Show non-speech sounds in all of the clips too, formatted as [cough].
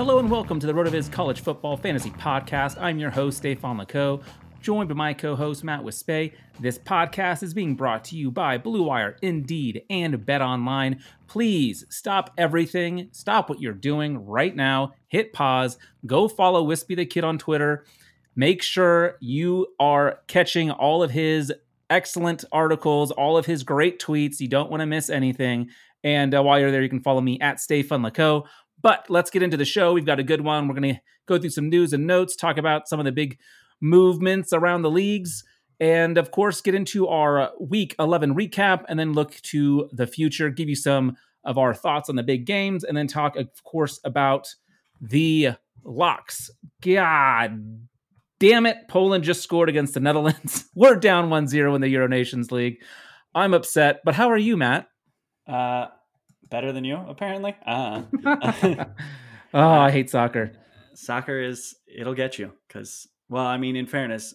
Hello and welcome to the RotoViz College Football Fantasy Podcast. I'm your host, Stefan Laco, joined by my co-host Matt Wispay. This podcast is being brought to you by Blue Wire, Indeed, and Bet Online. Please stop everything. Stop what you're doing right now. Hit pause. Go follow Wispy the Kid on Twitter. Make sure you are catching all of his excellent articles, all of his great tweets. You don't want to miss anything. And uh, while you're there, you can follow me at Stay Fun Laco. But let's get into the show. We've got a good one. We're going to go through some news and notes, talk about some of the big movements around the leagues, and of course, get into our week 11 recap and then look to the future, give you some of our thoughts on the big games, and then talk, of course, about the locks. God damn it. Poland just scored against the Netherlands. [laughs] We're down 1 0 in the Euro Nations League. I'm upset, but how are you, Matt? Uh, better than you, apparently. Uh, [laughs] oh, I hate soccer. Soccer is it'll get you because, well, I mean, in fairness,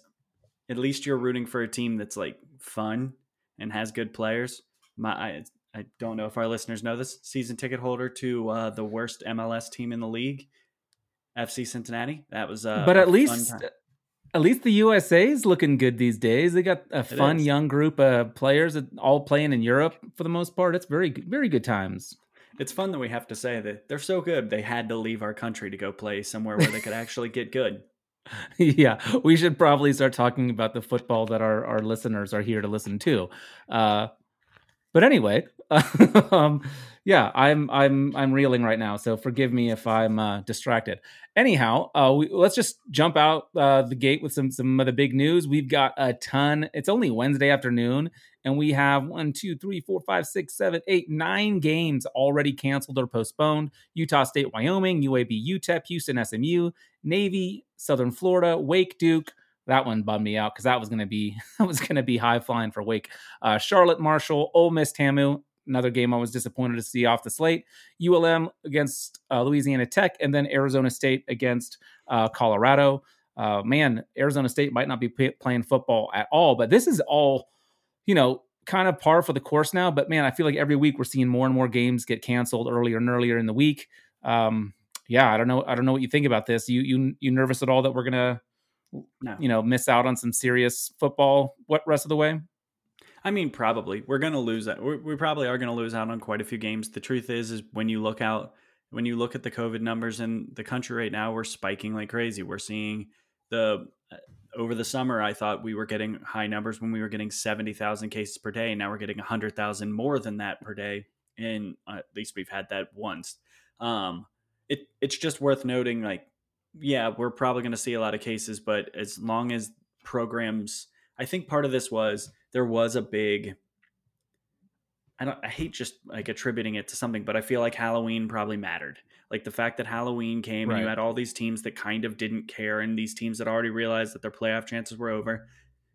at least you're rooting for a team that's like fun and has good players. My, I, I don't know if our listeners know this. Season ticket holder to uh, the worst MLS team in the league, FC Cincinnati. That was, uh, but at least, at least the USA is looking good these days. They got a fun young group of players all playing in Europe for the most part. It's very, very good times. It's fun that we have to say that they're so good. They had to leave our country to go play somewhere where they could actually get good. [laughs] [laughs] yeah, we should probably start talking about the football that our, our listeners are here to listen to. Uh, but anyway, [laughs] um, yeah, I'm I'm I'm reeling right now, so forgive me if I'm uh, distracted. Anyhow, uh, we, let's just jump out uh, the gate with some some of the big news. We've got a ton. It's only Wednesday afternoon, and we have one, two, three, four, five, six, seven, eight, nine games already canceled or postponed. Utah State, Wyoming, UAB, UTEP, Houston, SMU, Navy, Southern Florida, Wake, Duke. That one bummed me out because that was going to be [laughs] that was going to be high flying for Wake. Uh, Charlotte, Marshall, Ole Miss, Tamu. Another game I was disappointed to see off the slate. ULM against uh, Louisiana Tech, and then Arizona State against uh, Colorado. Uh, man, Arizona State might not be p- playing football at all, but this is all, you know, kind of par for the course now. But man, I feel like every week we're seeing more and more games get canceled earlier and earlier in the week. Um, yeah, I don't know. I don't know what you think about this. You you you nervous at all that we're gonna, no. you know, miss out on some serious football? What rest of the way? I mean, probably we're going to lose that. We're, we probably are going to lose out on quite a few games. The truth is, is when you look out, when you look at the COVID numbers in the country right now, we're spiking like crazy. We're seeing the uh, over the summer. I thought we were getting high numbers when we were getting seventy thousand cases per day. Now we're getting hundred thousand more than that per day, and uh, at least we've had that once. Um, it it's just worth noting, like, yeah, we're probably going to see a lot of cases, but as long as programs, I think part of this was there was a big I don't I hate just like attributing it to something, but I feel like Halloween probably mattered. Like the fact that Halloween came right. and you had all these teams that kind of didn't care and these teams that already realized that their playoff chances were over.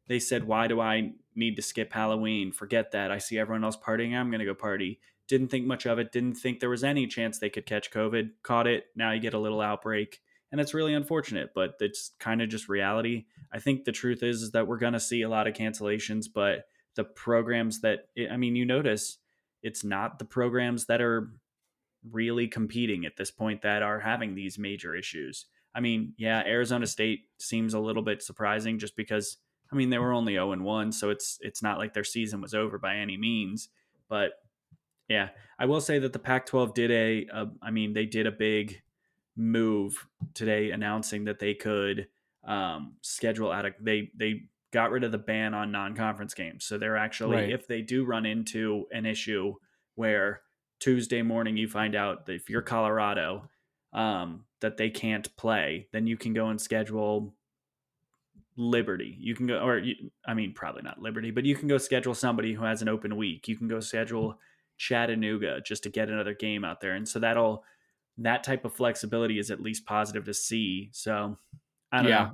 They said, "Why do I need to skip Halloween? Forget that. I see everyone else partying. I'm going to go party." Didn't think much of it. Didn't think there was any chance they could catch COVID. Caught it. Now you get a little outbreak, and it's really unfortunate, but it's kind of just reality. I think the truth is, is that we're going to see a lot of cancellations, but the programs that I mean, you notice it's not the programs that are really competing at this point that are having these major issues. I mean, yeah, Arizona State seems a little bit surprising just because I mean, they were only 0 and 1, so it's it's not like their season was over by any means, but yeah, I will say that the Pac-12 did a, a I mean, they did a big move today announcing that they could um, schedule out of they they got rid of the ban on non-conference games. So they're actually, right. if they do run into an issue where Tuesday morning you find out that if you're Colorado um, that they can't play, then you can go and schedule Liberty. You can go, or you, I mean, probably not Liberty, but you can go schedule somebody who has an open week. You can go schedule Chattanooga just to get another game out there, and so that'll that type of flexibility is at least positive to see. So I don't yeah. know.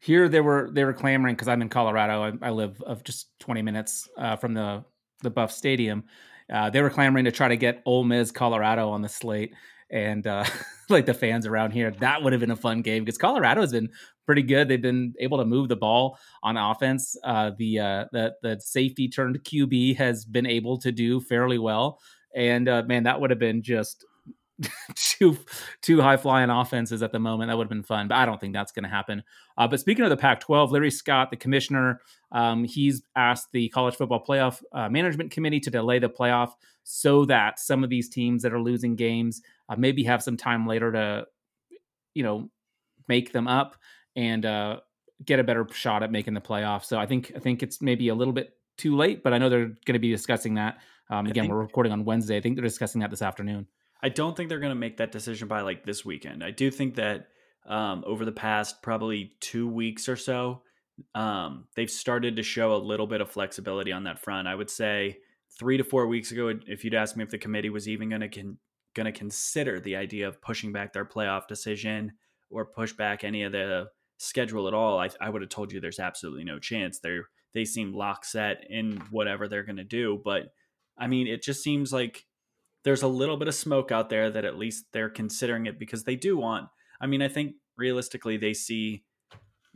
Here they were they were clamoring because I'm in Colorado. I, I, live of just 20 minutes uh, from the the Buff Stadium. Uh, they were clamoring to try to get Ole Miss Colorado on the slate, and uh, [laughs] like the fans around here, that would have been a fun game because Colorado has been pretty good. They've been able to move the ball on offense. Uh, the uh, the the safety turned QB has been able to do fairly well, and uh, man, that would have been just [laughs] two two high flying offenses at the moment. That would have been fun, but I don't think that's going to happen. Uh, but speaking of the Pac-12, Larry Scott, the commissioner, um, he's asked the College Football Playoff uh, Management Committee to delay the playoff so that some of these teams that are losing games uh, maybe have some time later to, you know, make them up and uh, get a better shot at making the playoff. So I think I think it's maybe a little bit too late, but I know they're going to be discussing that. Um, again, think- we're recording on Wednesday. I think they're discussing that this afternoon. I don't think they're going to make that decision by like this weekend. I do think that um, over the past probably two weeks or so, um, they've started to show a little bit of flexibility on that front. I would say three to four weeks ago, if you'd asked me if the committee was even going to con- going to consider the idea of pushing back their playoff decision or push back any of the schedule at all, I, I would have told you there's absolutely no chance. They they seem lock set in whatever they're going to do, but I mean, it just seems like there's a little bit of smoke out there that at least they're considering it because they do want. I mean, I think realistically they see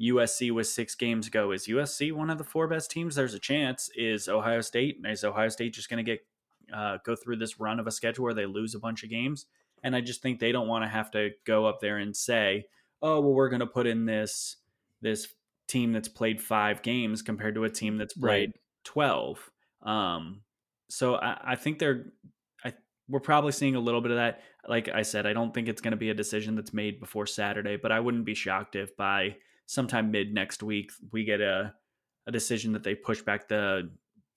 USC with six games ago. Is USC one of the four best teams? There's a chance. Is Ohio State? Is Ohio State just going to get uh, go through this run of a schedule where they lose a bunch of games? And I just think they don't want to have to go up there and say, "Oh, well, we're going to put in this this team that's played five games compared to a team that's played right. twelve. Um, so I, I think they're we're probably seeing a little bit of that. Like I said, I don't think it's going to be a decision that's made before Saturday, but I wouldn't be shocked if by sometime mid next week we get a a decision that they push back the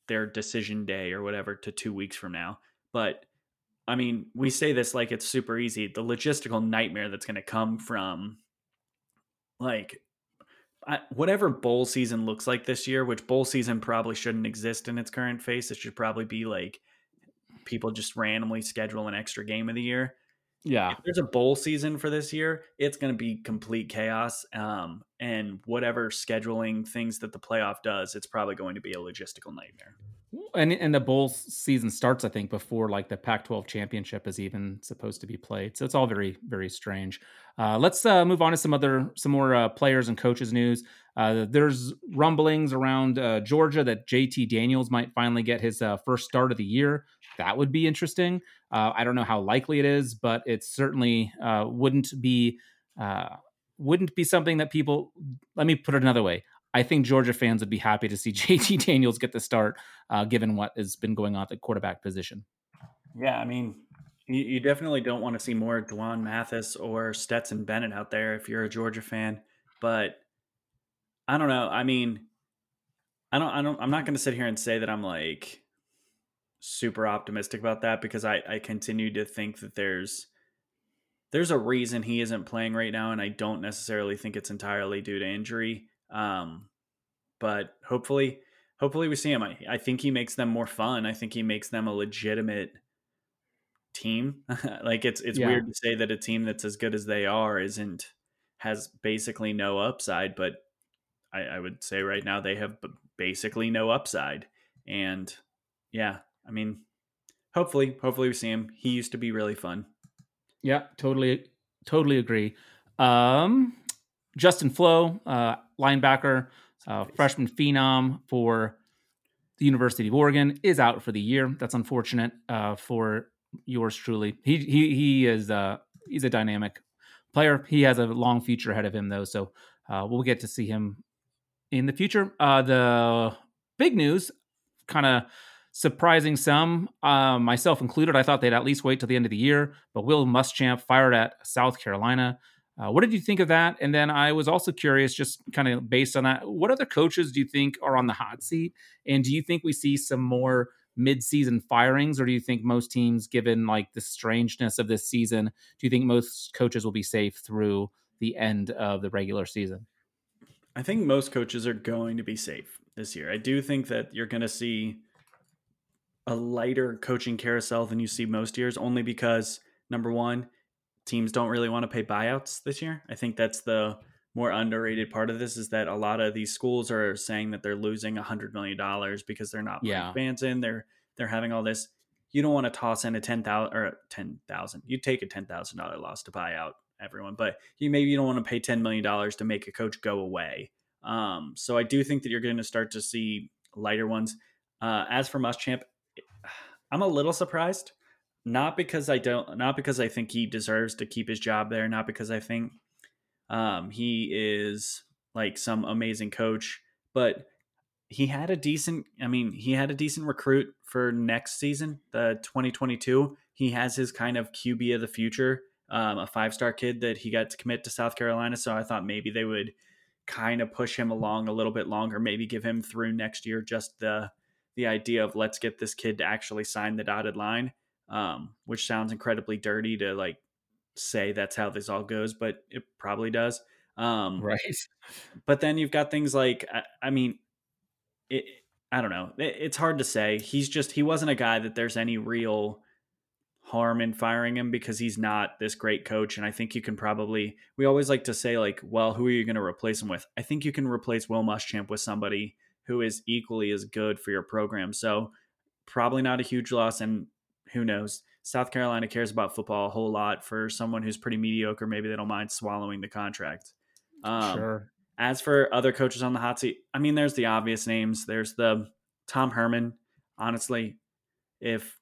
their decision day or whatever to 2 weeks from now. But I mean, we say this like it's super easy. The logistical nightmare that's going to come from like I, whatever bowl season looks like this year, which bowl season probably shouldn't exist in its current face. It should probably be like people just randomly schedule an extra game of the year. Yeah. If there's a bowl season for this year, it's going to be complete chaos. Um, and whatever scheduling things that the playoff does, it's probably going to be a logistical nightmare. And and the bowl season starts, I think, before like the Pac-12 championship is even supposed to be played. So it's all very very strange. Uh, let's uh, move on to some other some more uh, players and coaches news. Uh, there's rumblings around uh, Georgia that JT Daniels might finally get his uh, first start of the year. That would be interesting. I don't know how likely it is, but it certainly wouldn't be wouldn't be something that people. Let me put it another way. I think Georgia fans would be happy to see [laughs] JT Daniels get the start, uh, given what has been going on at the quarterback position. Yeah, I mean, you, you definitely don't want to see more D'Wan Mathis or Stetson Bennett out there if you're a Georgia fan. But I don't know. I mean, I don't. I don't. I'm not going to sit here and say that I'm like super optimistic about that because I I continue to think that there's there's a reason he isn't playing right now, and I don't necessarily think it's entirely due to injury. Um, but hopefully, hopefully we see him. I, I think he makes them more fun. I think he makes them a legitimate team. [laughs] like it's it's yeah. weird to say that a team that's as good as they are isn't has basically no upside, but I, I would say right now they have basically no upside. And yeah, I mean, hopefully, hopefully we see him. He used to be really fun. Yeah, totally, totally agree. Um, Justin Flowe, uh, linebacker, uh, freshman phenom for the University of Oregon, is out for the year. That's unfortunate uh, for yours truly. He he he is uh he's a dynamic player. He has a long future ahead of him though, so uh, we'll get to see him in the future. Uh, the big news, kind of surprising some, uh, myself included. I thought they'd at least wait till the end of the year, but Will Muschamp fired at South Carolina. Uh, what did you think of that? And then I was also curious, just kind of based on that, what other coaches do you think are on the hot seat? And do you think we see some more mid-season firings, or do you think most teams, given like the strangeness of this season, do you think most coaches will be safe through the end of the regular season? I think most coaches are going to be safe this year. I do think that you're going to see a lighter coaching carousel than you see most years, only because number one, teams don't really want to pay buyouts this year. I think that's the more underrated part of this is that a lot of these schools are saying that they're losing a hundred million dollars because they're not putting yeah. fans in. They're they're having all this. You don't want to toss in a ten thousand or ten thousand. You take a ten thousand dollar loss to buy out everyone, but you maybe you don't want to pay ten million dollars to make a coach go away. Um, so I do think that you're going to start to see lighter ones. Uh, as for Muschamp, [sighs] I'm a little surprised. Not because I don't, not because I think he deserves to keep his job there. Not because I think um, he is like some amazing coach, but he had a decent. I mean, he had a decent recruit for next season, the 2022. He has his kind of QB of the future, um, a five star kid that he got to commit to South Carolina. So I thought maybe they would kind of push him along a little bit longer, maybe give him through next year just the the idea of let's get this kid to actually sign the dotted line, um, which sounds incredibly dirty to like say that's how this all goes, but it probably does. Um, right. But then you've got things like, I, I mean, it, I don't know. It, it's hard to say. He's just, he wasn't a guy that there's any real harm in firing him because he's not this great coach. And I think you can probably, we always like to say, like, well, who are you going to replace him with? I think you can replace Will Muschamp with somebody who is equally as good for your program. So probably not a huge loss. And who knows? South Carolina cares about football a whole lot. For someone who's pretty mediocre, maybe they don't mind swallowing the contract. Um, sure. As for other coaches on the hot seat, I mean, there's the obvious names. There's the Tom Herman. Honestly, if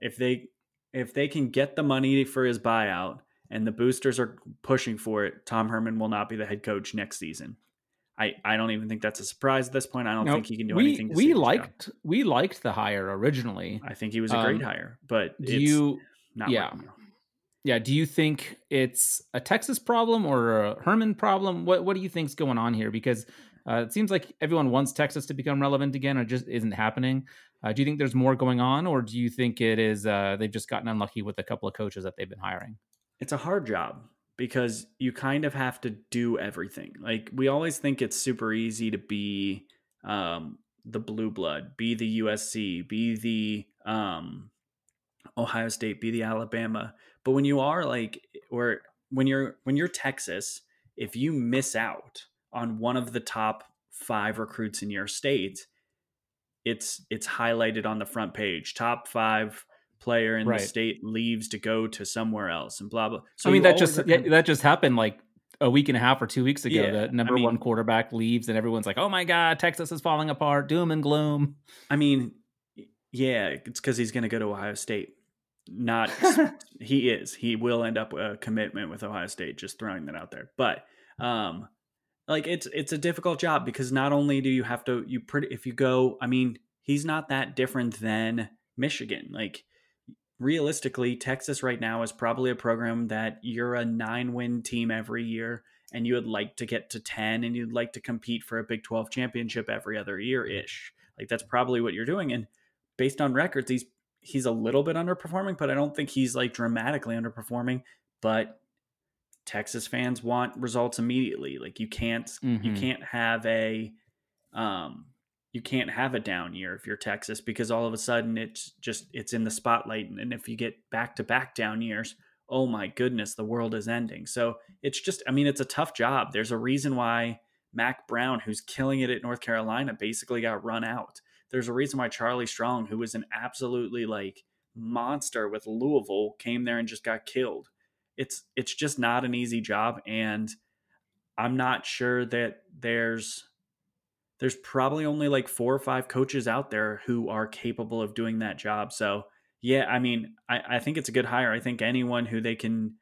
if they if they can get the money for his buyout and the boosters are pushing for it, Tom Herman will not be the head coach next season. I, I don't even think that's a surprise at this point. I don't think he can do we, anything. we liked we liked the hire originally. I think he was a great um, hire, but do you? yeah, yeah. Do you think it's a Texas problem or a Herman problem? What What do you think's going on here? Because uh, it seems like everyone wants Texas to become relevant again, or just isn't happening. Uh, do you think there's more going on, or do you think it is uh, they've just gotten unlucky with a couple of coaches that they've been hiring? It's a hard job because you kind of have to do everything. Like we always think it's super easy to be um, the blue blood, be the USC, be the um, Ohio State, be the Alabama. But when you are like, or when you're when you're Texas, if you miss out on one of the top five recruits in your state, it's it's highlighted on the front page. Top five player in right. the state leaves to go to somewhere else and blah blah. So I mean that just yeah, that just happened like a week and a half or two weeks ago. Yeah, the number I mean, one quarterback leaves and everyone's like, "Oh my god, Texas is falling apart, doom and gloom." I mean, yeah, it's because he's going to go to Ohio State. Not [laughs] he is. He will end up a commitment with Ohio State. Just throwing that out there, but um, like it's it's a difficult job because not only do you have to you pretty if you go i mean he's not that different than michigan like realistically texas right now is probably a program that you're a nine win team every year and you would like to get to 10 and you'd like to compete for a big 12 championship every other year ish like that's probably what you're doing and based on records he's he's a little bit underperforming but i don't think he's like dramatically underperforming but Texas fans want results immediately. Like you can't mm-hmm. you can't have a um you can't have a down year if you're Texas because all of a sudden it's just it's in the spotlight and if you get back to back down years, oh my goodness, the world is ending. So it's just I mean it's a tough job. There's a reason why Mack Brown who's killing it at North Carolina basically got run out. There's a reason why Charlie Strong who was an absolutely like monster with Louisville came there and just got killed it's it's just not an easy job and i'm not sure that there's there's probably only like four or five coaches out there who are capable of doing that job so yeah i mean i, I think it's a good hire i think anyone who they can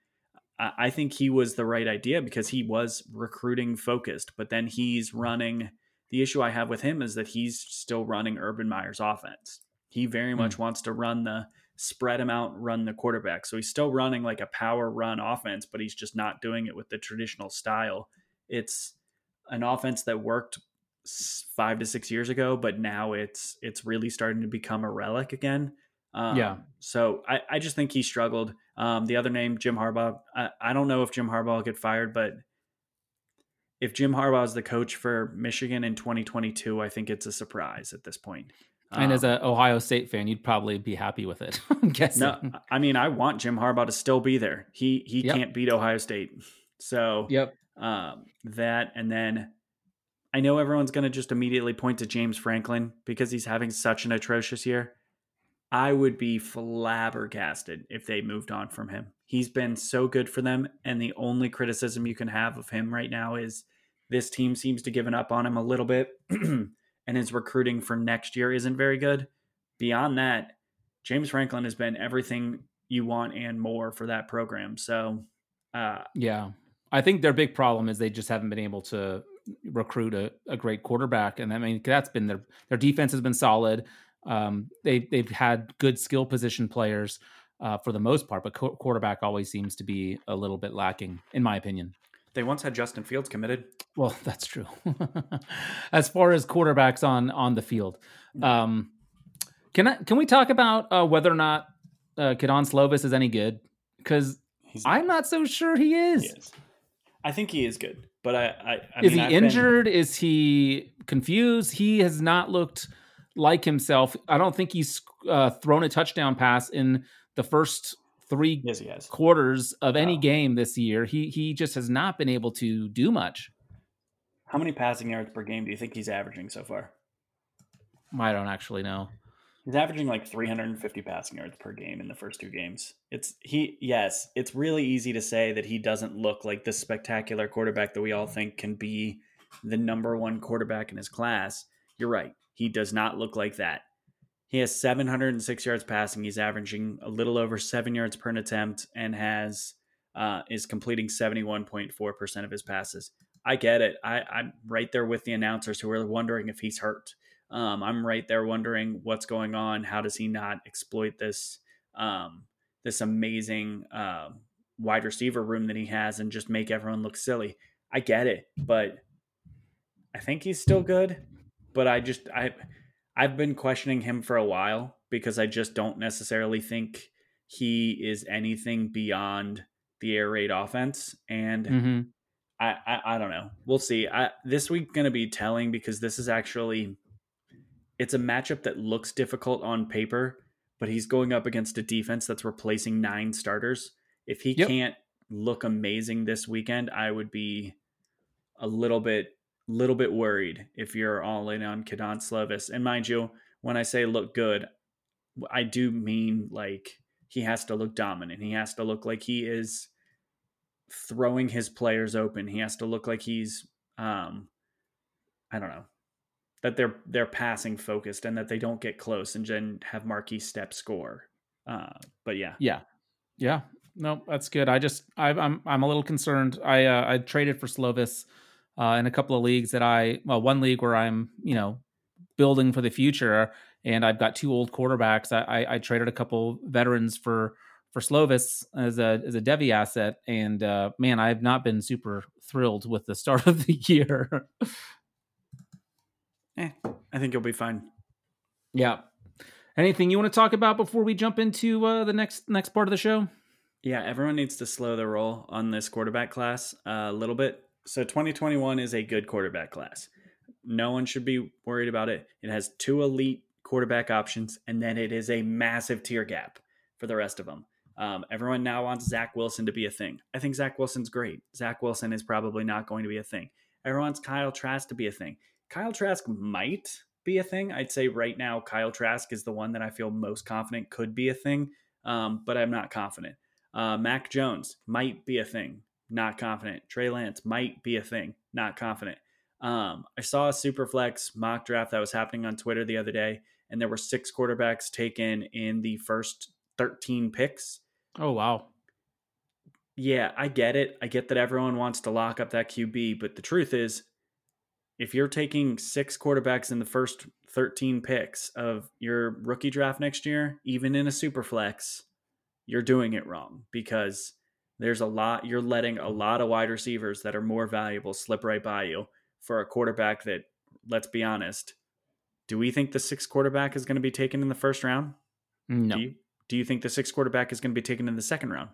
I, I think he was the right idea because he was recruiting focused but then he's running the issue i have with him is that he's still running urban meyer's offense he very hmm. much wants to run the spread him out run the quarterback. So he's still running like a power run offense, but he's just not doing it with the traditional style. It's an offense that worked five to six years ago, but now it's it's really starting to become a relic again. Um, yeah. So I, I just think he struggled. Um, the other name, Jim Harbaugh. I, I don't know if Jim Harbaugh will get fired, but if Jim Harbaugh is the coach for Michigan in 2022, I think it's a surprise at this point. And as um, an Ohio State fan, you'd probably be happy with it. [laughs] I'm guessing. No, I mean, I want Jim Harbaugh to still be there. He he yep. can't beat Ohio State. So yep. Um, that and then I know everyone's going to just immediately point to James Franklin because he's having such an atrocious year. I would be flabbergasted if they moved on from him. He's been so good for them, and the only criticism you can have of him right now is this team seems to given up on him a little bit. [clears throat] and his recruiting for next year isn't very good. Beyond that, James Franklin has been everything you want and more for that program. So, uh, yeah, I think their big problem is they just haven't been able to recruit a, a great quarterback, and I mean that's been their their defense has been solid. Um, they they've had good skill position players uh, for the most part, but co- quarterback always seems to be a little bit lacking, in my opinion. They once had Justin Fields committed. Well, [laughs] that's true. [laughs] as far as quarterbacks on on the field, mm. um, can I can we talk about uh, whether or not uh, Kedon Slovis is any good? Because I'm not so sure he is. he is. I think he is good, but I, I, I is mean, he I've injured? Been... Is he confused? He has not looked like himself. I don't think he's uh, thrown a touchdown pass in the first three yes, quarters of any game this year. He he just has not been able to do much. How many passing yards per game do you think he's averaging so far? I don't actually know. He's averaging like 350 passing yards per game in the first two games. It's he yes, it's really easy to say that he doesn't look like this spectacular quarterback that we all think can be the number 1 quarterback in his class. You're right. He does not look like that. He has 706 yards passing. He's averaging a little over seven yards per attempt and has uh, is completing 71.4% of his passes. I get it. I, I'm right there with the announcers who are wondering if he's hurt. Um, I'm right there wondering what's going on. How does he not exploit this um, this amazing uh, wide receiver room that he has and just make everyone look silly? I get it, but I think he's still good. But I just I I've been questioning him for a while because I just don't necessarily think he is anything beyond the air raid offense. And mm-hmm. I, I, I don't know. We'll see. I, this week going to be telling because this is actually it's a matchup that looks difficult on paper, but he's going up against a defense that's replacing nine starters. If he yep. can't look amazing this weekend, I would be a little bit little bit worried if you're all in on Kedon Slovis. And mind you, when I say look good, I do mean like he has to look dominant. He has to look like he is throwing his players open. He has to look like he's um I don't know. That they're they're passing focused and that they don't get close and then have Markese Stepp score. Uh but yeah. Yeah. Yeah. No, that's good. I just I I'm I'm a little concerned. I uh I traded for Slovis uh, in a couple of leagues that I, well, one league where I'm, you know, building for the future, and I've got two old quarterbacks. I, I, I traded a couple veterans for for Slovis as a as a Devy asset, and uh, man, I've not been super thrilled with the start of the [laughs] year. Eh, I think you'll be fine. Yeah. Anything you want to talk about before we jump into uh, the next next part of the show? Yeah, everyone needs to slow the roll on this quarterback class uh, a little bit. So 2021 is a good quarterback class. No one should be worried about it. It has two elite quarterback options, and then it is a massive tier gap for the rest of them. Um, everyone now wants Zach Wilson to be a thing. I think Zach Wilson's great. Zach Wilson is probably not going to be a thing. Everyone wants Kyle Trask to be a thing. Kyle Trask might be a thing. I'd say right now, Kyle Trask is the one that I feel most confident could be a thing, um, but I'm not confident. Uh, Mac Jones might be a thing, not confident. Trey Lance might be a thing, not confident. Um, I saw a Superflex mock draft that was happening on Twitter the other day, and there were six quarterbacks taken in the first 13 picks. Oh, wow. Yeah, I get it. I get that everyone wants to lock up that QB, but the truth is, if you're taking six quarterbacks in the first 13 picks of your rookie draft next year, even in a super flex, you're doing it wrong because there's a lot, you're letting a lot of wide receivers that are more valuable slip right by you for a quarterback that, let's be honest, do we think the sixth quarterback is going to be taken in the first round? No. Do you, do you think the sixth quarterback is going to be taken in the second round?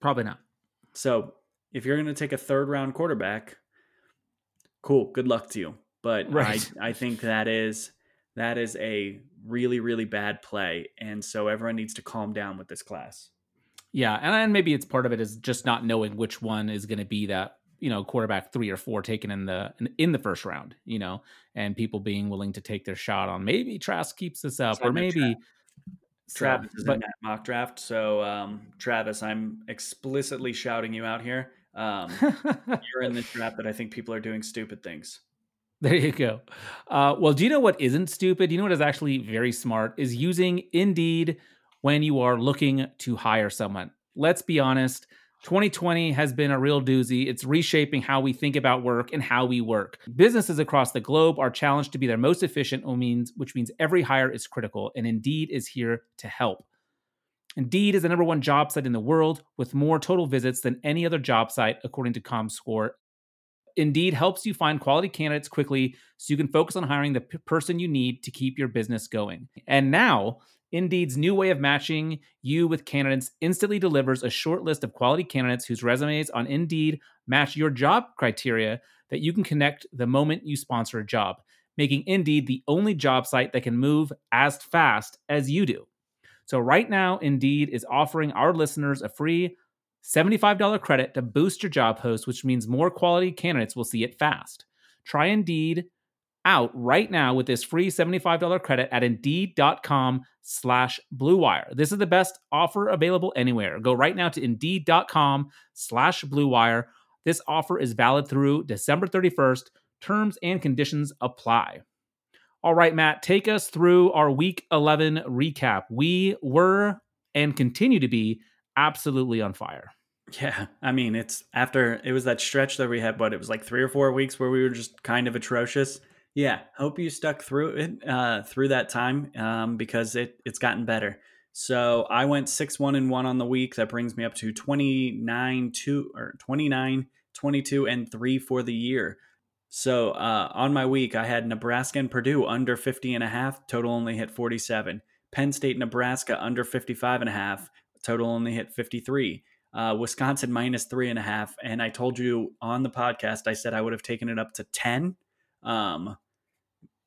Probably not. So if you're going to take a third round quarterback, cool, good luck to you. But Right. I, I think that is that is a really really bad play, and so everyone needs to calm down with this class. Yeah, and, and maybe it's part of it is just not knowing which one is going to be that you know quarterback three or four taken in the in, the first round. You know, and people being willing to take their shot on maybe Trask keeps this up, So or maybe so, Travis is but in that mock draft, so um, Travis, I'm explicitly shouting you out here. Um, [laughs] you're in the trap that I think people are doing stupid things. There you go. Uh, well, do you know what isn't stupid? Do You know what is actually very smart is using Indeed when you are looking to hire someone. Let's be honest. 2020 has been a real doozy. It's reshaping how we think about work and how we work. Businesses across the globe are challenged to be their most efficient, which means, which means every hire is critical, and Indeed is here to help. Indeed is the number one job site in the world with more total visits than any other job site, according to ComScore. Indeed helps you find quality candidates quickly so you can focus on hiring the p- person you need to keep your business going. And now, Indeed's new way of matching you with candidates instantly delivers a short list of quality candidates whose resumes on Indeed match your job criteria that you can connect the moment you sponsor a job, making Indeed the only job site that can move as fast as you do. So, right now, Indeed is offering our listeners a free $75 credit to boost your job post, which means more quality candidates will see it fast. Try Indeed out right now with this free $75 credit at indeed.com slash bluewire. This is the best offer available anywhere. Go right now to indeed.com slash bluewire. This offer is valid through December 31st. Terms and conditions apply. All right, Matt, take us through our week 11 recap. We were and continue to be absolutely on fire. Yeah, I mean, it's after it was that stretch that we had, but it was like three or four weeks where we were just kind of atrocious. Yeah, hope you stuck through it uh, through that time um, because it it's gotten better. So I went six one and one on the week. That brings me up to 29 two or 29, 22 and three for the year. So uh, on my week, I had Nebraska and Purdue under 50 and a half. Total only hit 47. Penn State, Nebraska under 55 and a half. Total only hit 53. Uh, Wisconsin minus three and a half. And I told you on the podcast, I said I would have taken it up to 10. Um,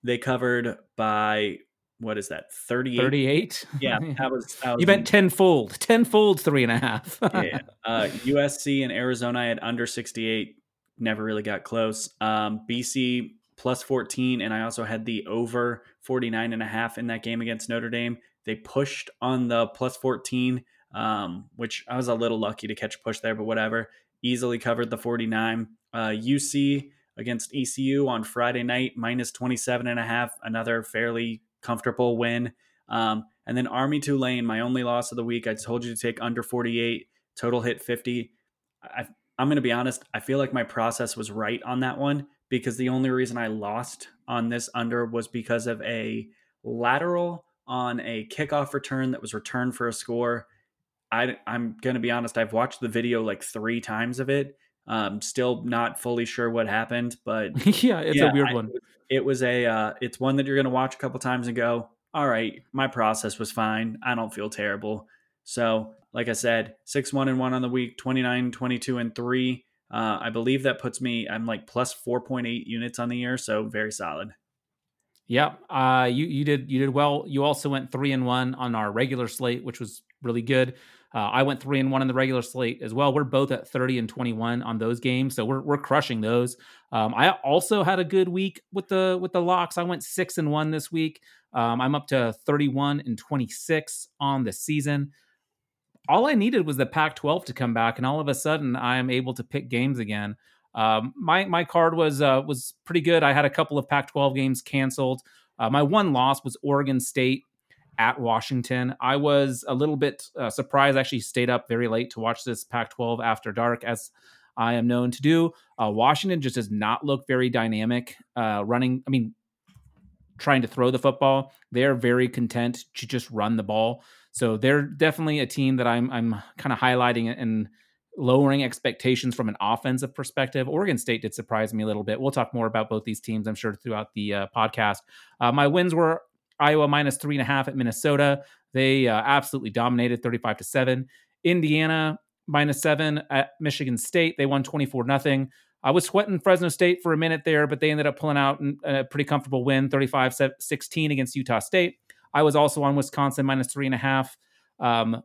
they covered by, what is that, 38? 38? Yeah, that [laughs] was, that was you meant tenfold. Tenfold three and a half. yeah. Uh, [laughs] USC and Arizona at under 68. Never really got close. Um, BC plus 14. And I also had the over 49 and a half in that game against Notre Dame. They pushed on the plus 14, um, which I was a little lucky to catch a push there, but whatever. Easily covered the 49. Uh, UC against ECU on Friday night, minus 27 and a half. Another fairly comfortable win. Um, and then Army Tulane, my only loss of the week. I told you to take under 48. Total hit 50. I, I'm going to be honest. I feel like my process was right on that one because the only reason I lost on this under was because of a lateral on a kickoff return that was returned for a score. I, I'm going to be honest. I've watched the video like three times of it. Um, still not fully sure what happened, but [laughs] yeah, it's yeah, a weird I- one. it was a uh, it's one that you're going to watch a couple times and go all right my process was fine i don't feel terrible so like i said 6 1 and 1 on the week 29 22 and 3 uh, i believe that puts me i'm like plus 4.8 units on the year so very solid Yeah, uh, you you did you did well. You also went three and one on our regular slate, which was really good. Uh, I went three and one in the regular slate as well. We're both at thirty and twenty one on those games, so we're we're crushing those. Um, I also had a good week with the with the locks. I went six and one this week. Um, I'm up to thirty one and twenty six on the season. All I needed was the Pac twelve to come back, and all of a sudden I'm able to pick games again. Um, my my card was uh, was pretty good. I had a couple of Pac-12 games canceled. Uh, my one loss was Oregon State at Washington. I was a little bit uh, surprised. I actually stayed up very late to watch this Pac-12 after dark, as I am known to do. Uh, Washington just does not look very dynamic uh, running. I mean, trying to throw the football. They're very content to just run the ball. So they're definitely a team that I'm I'm kind of highlighting and lowering expectations from an offensive perspective. Oregon State did surprise me a little bit. We'll talk more about both these teams, I'm sure, throughout the uh, podcast. Uh, my wins were Iowa minus three and a half at Minnesota. They uh, absolutely dominated 35 to seven. Indiana minus seven at Michigan State. They won 24 nothing. I was sweating Fresno State for a minute there, but they ended up pulling out a pretty comfortable win 35 16 against Utah State. I was also on Wisconsin minus three and a half. Um,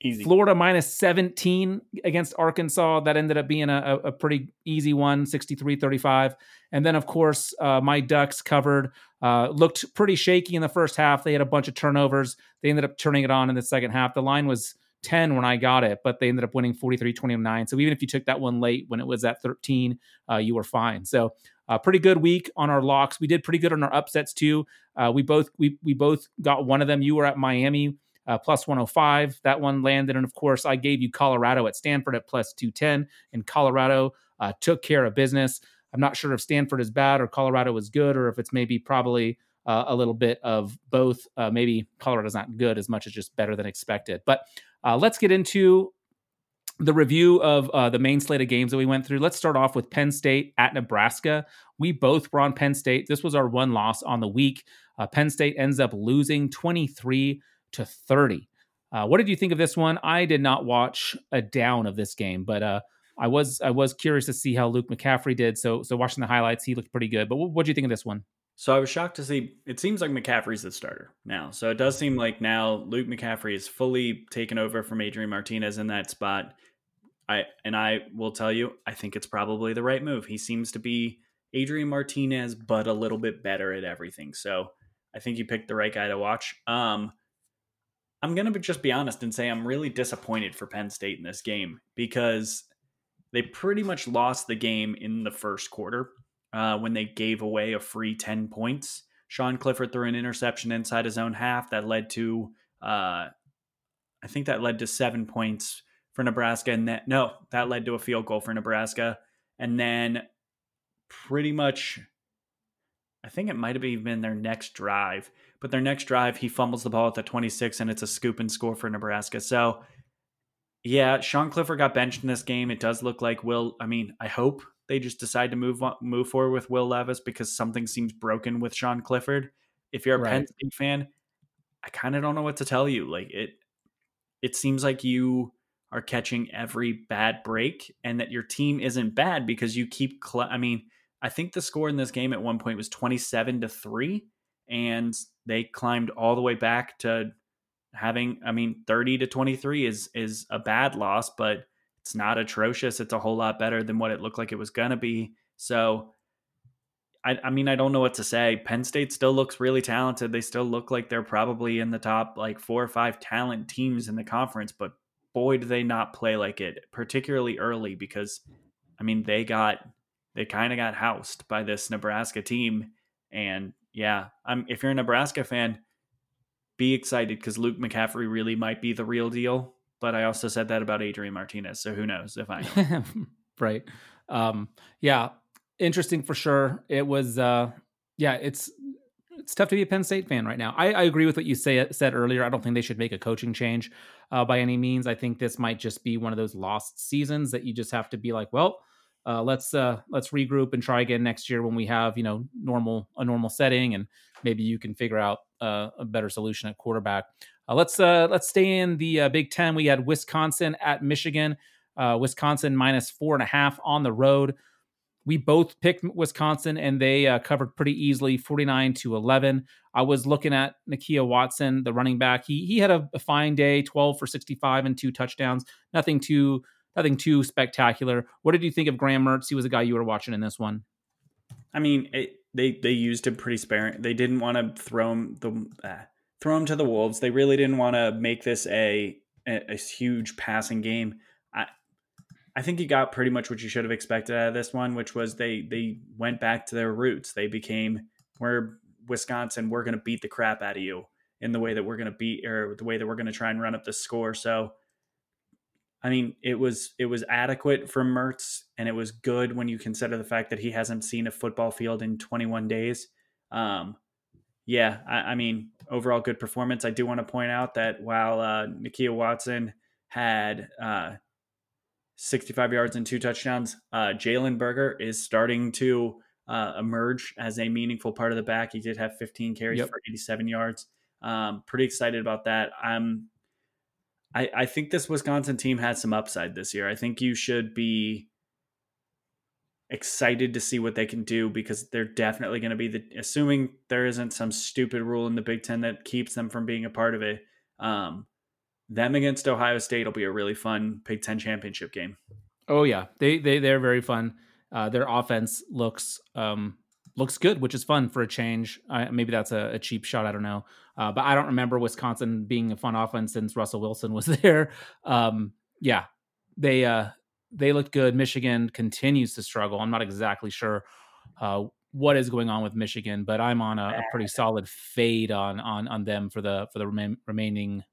easy Florida minus 17 against Arkansas. That ended up being a, a pretty easy one, 63 35. And then, of course, uh, my Ducks covered, uh, looked pretty shaky in the first half. They had a bunch of turnovers. They ended up turning it on in the second half. The line was 10 when I got it, but they ended up winning 43 29. So even if you took that one late when it was at 13, uh, you were fine. So, uh, pretty good week on our locks. We did pretty good on our upsets too. Uh, we both we we both got one of them. You were at Miami uh, plus 105. That one landed. And of course, I gave you Colorado at Stanford at plus 210. And Colorado uh, took care of business. I'm not sure if Stanford is bad or Colorado is good, or if it's maybe probably uh, a little bit of both. Uh, maybe Colorado's not good as much as just better than expected. But uh, let's get into the review of uh, the main slate of games that we went through. Let's start off with Penn State at Nebraska. We both were on Penn State. This was our one loss on the week. Uh, Penn State ends up losing 23 to 30. Uh, what did you think of this one? I did not watch a down of this game, but uh, I was I was curious to see how Luke McCaffrey did. So so watching the highlights, he looked pretty good. But what do you think of this one? So I was shocked to see it seems like McCaffrey's the starter now. So it does seem like now Luke McCaffrey is fully taken over from Adrian Martinez in that spot. I and I will tell you, I think it's probably the right move. He seems to be Adrian Martinez, but a little bit better at everything. So I think you picked the right guy to watch. Um, I'm gonna just be honest and say I'm really disappointed for Penn State in this game because they pretty much lost the game in the first quarter uh, when they gave away a free 10 points. Sean Clifford threw an interception inside his own half that led to, uh, I think that led to seven points for Nebraska. And that, no, that led to a field goal for Nebraska. And then pretty much, I think it might have even been their next drive, but their next drive, he fumbles the ball at the 26 and it's a scoop and score for Nebraska. So, yeah, Sean Clifford got benched in this game. It does look like Will. I mean, I hope they just decide to move on, move forward with Will Levis because something seems broken with Sean Clifford. If you're a Right. Penn State fan, I kind of don't know what to tell you. Like it, it seems like you are catching every bad break, and that your team isn't bad because you keep. Cl- I mean, I think the score in this game at one point was twenty-seven to three, and they climbed all the way back to having. I mean, thirty to twenty-three is is a bad loss, but it's not atrocious. It's a whole lot better than what it looked like it was gonna be. So. I, I mean, I don't know what to say. Penn State still looks really talented. They still look like they're probably in the top like four or five talent teams in the conference, but boy, do they not play like it, particularly early because, I mean, they got they kind of got housed by this Nebraska team, and yeah, I'm if you're a Nebraska fan, be excited because Luke McCaffrey really might be the real deal. but I also said that about Adrian Martinez. So who knows if I know? [laughs] right. Um, yeah, interesting for sure. It was, uh, yeah, it's it's tough to be a Penn State fan right now. I, I agree with what you say said earlier. I don't think they should make a coaching change uh, by any means. I think this might just be one of those lost seasons that you just have to be like, well, uh, let's uh, let's regroup and try again next year when we have you know normal a normal setting and maybe you can figure out uh, a better solution at quarterback. Uh, let's uh, let's stay in the uh, Big Ten. We had Wisconsin at Michigan. Wisconsin minus four and a half on the road we both picked Wisconsin and they covered pretty easily 49 to 11. I was looking at Nakia Watson, the running back. He he had a, a, fine day, 12 for 65 and two touchdowns. Nothing too nothing too spectacular. What did you think of Graham Mertz? He was a guy you were watching in this one. I mean, it, they they used him pretty sparing. They didn't want to throw him the uh, throw him to the wolves. They really didn't want to make this a, a, a huge passing game. I, I think you got pretty much what you should have expected out of this one, which was they they went back to their roots. They became we're Wisconsin, we're going to beat the crap out of you in the way that we're going to beat or the way that we're going to try and run up the score. So I mean, it was it was adequate for Mertz, and it was good when you consider the fact that he hasn't seen a football field in 21 days. Um, yeah, I, I mean, overall good performance. I do want to point out that while uh, Nakia Watson had uh, 65 yards and two touchdowns. Uh, Jalen Berger is starting to uh, emerge as a meaningful part of the back. He did have 15 carries yep. for 87 yards. Um, pretty excited about that. I'm. I, I think this Wisconsin team has some upside this year. I think you should be excited to see what they can do because they're definitely going to be the assuming there isn't some stupid rule in the Big Ten that keeps them from being a part of it. Um, them against Ohio State will be a really fun Big Ten championship game. Oh yeah, they they they're very fun. Uh, their offense looks um, looks good, which is fun for a change. Uh, maybe that's a, a, cheap shot. I don't know, uh, but I don't remember Wisconsin being a fun offense since Russell Wilson was [laughs] there. Um, yeah, they uh, they look good. Michigan continues to struggle. I'm not exactly sure uh, what is going on with Michigan, but I'm on a, a pretty solid fade on on on them for the for the rem- remaining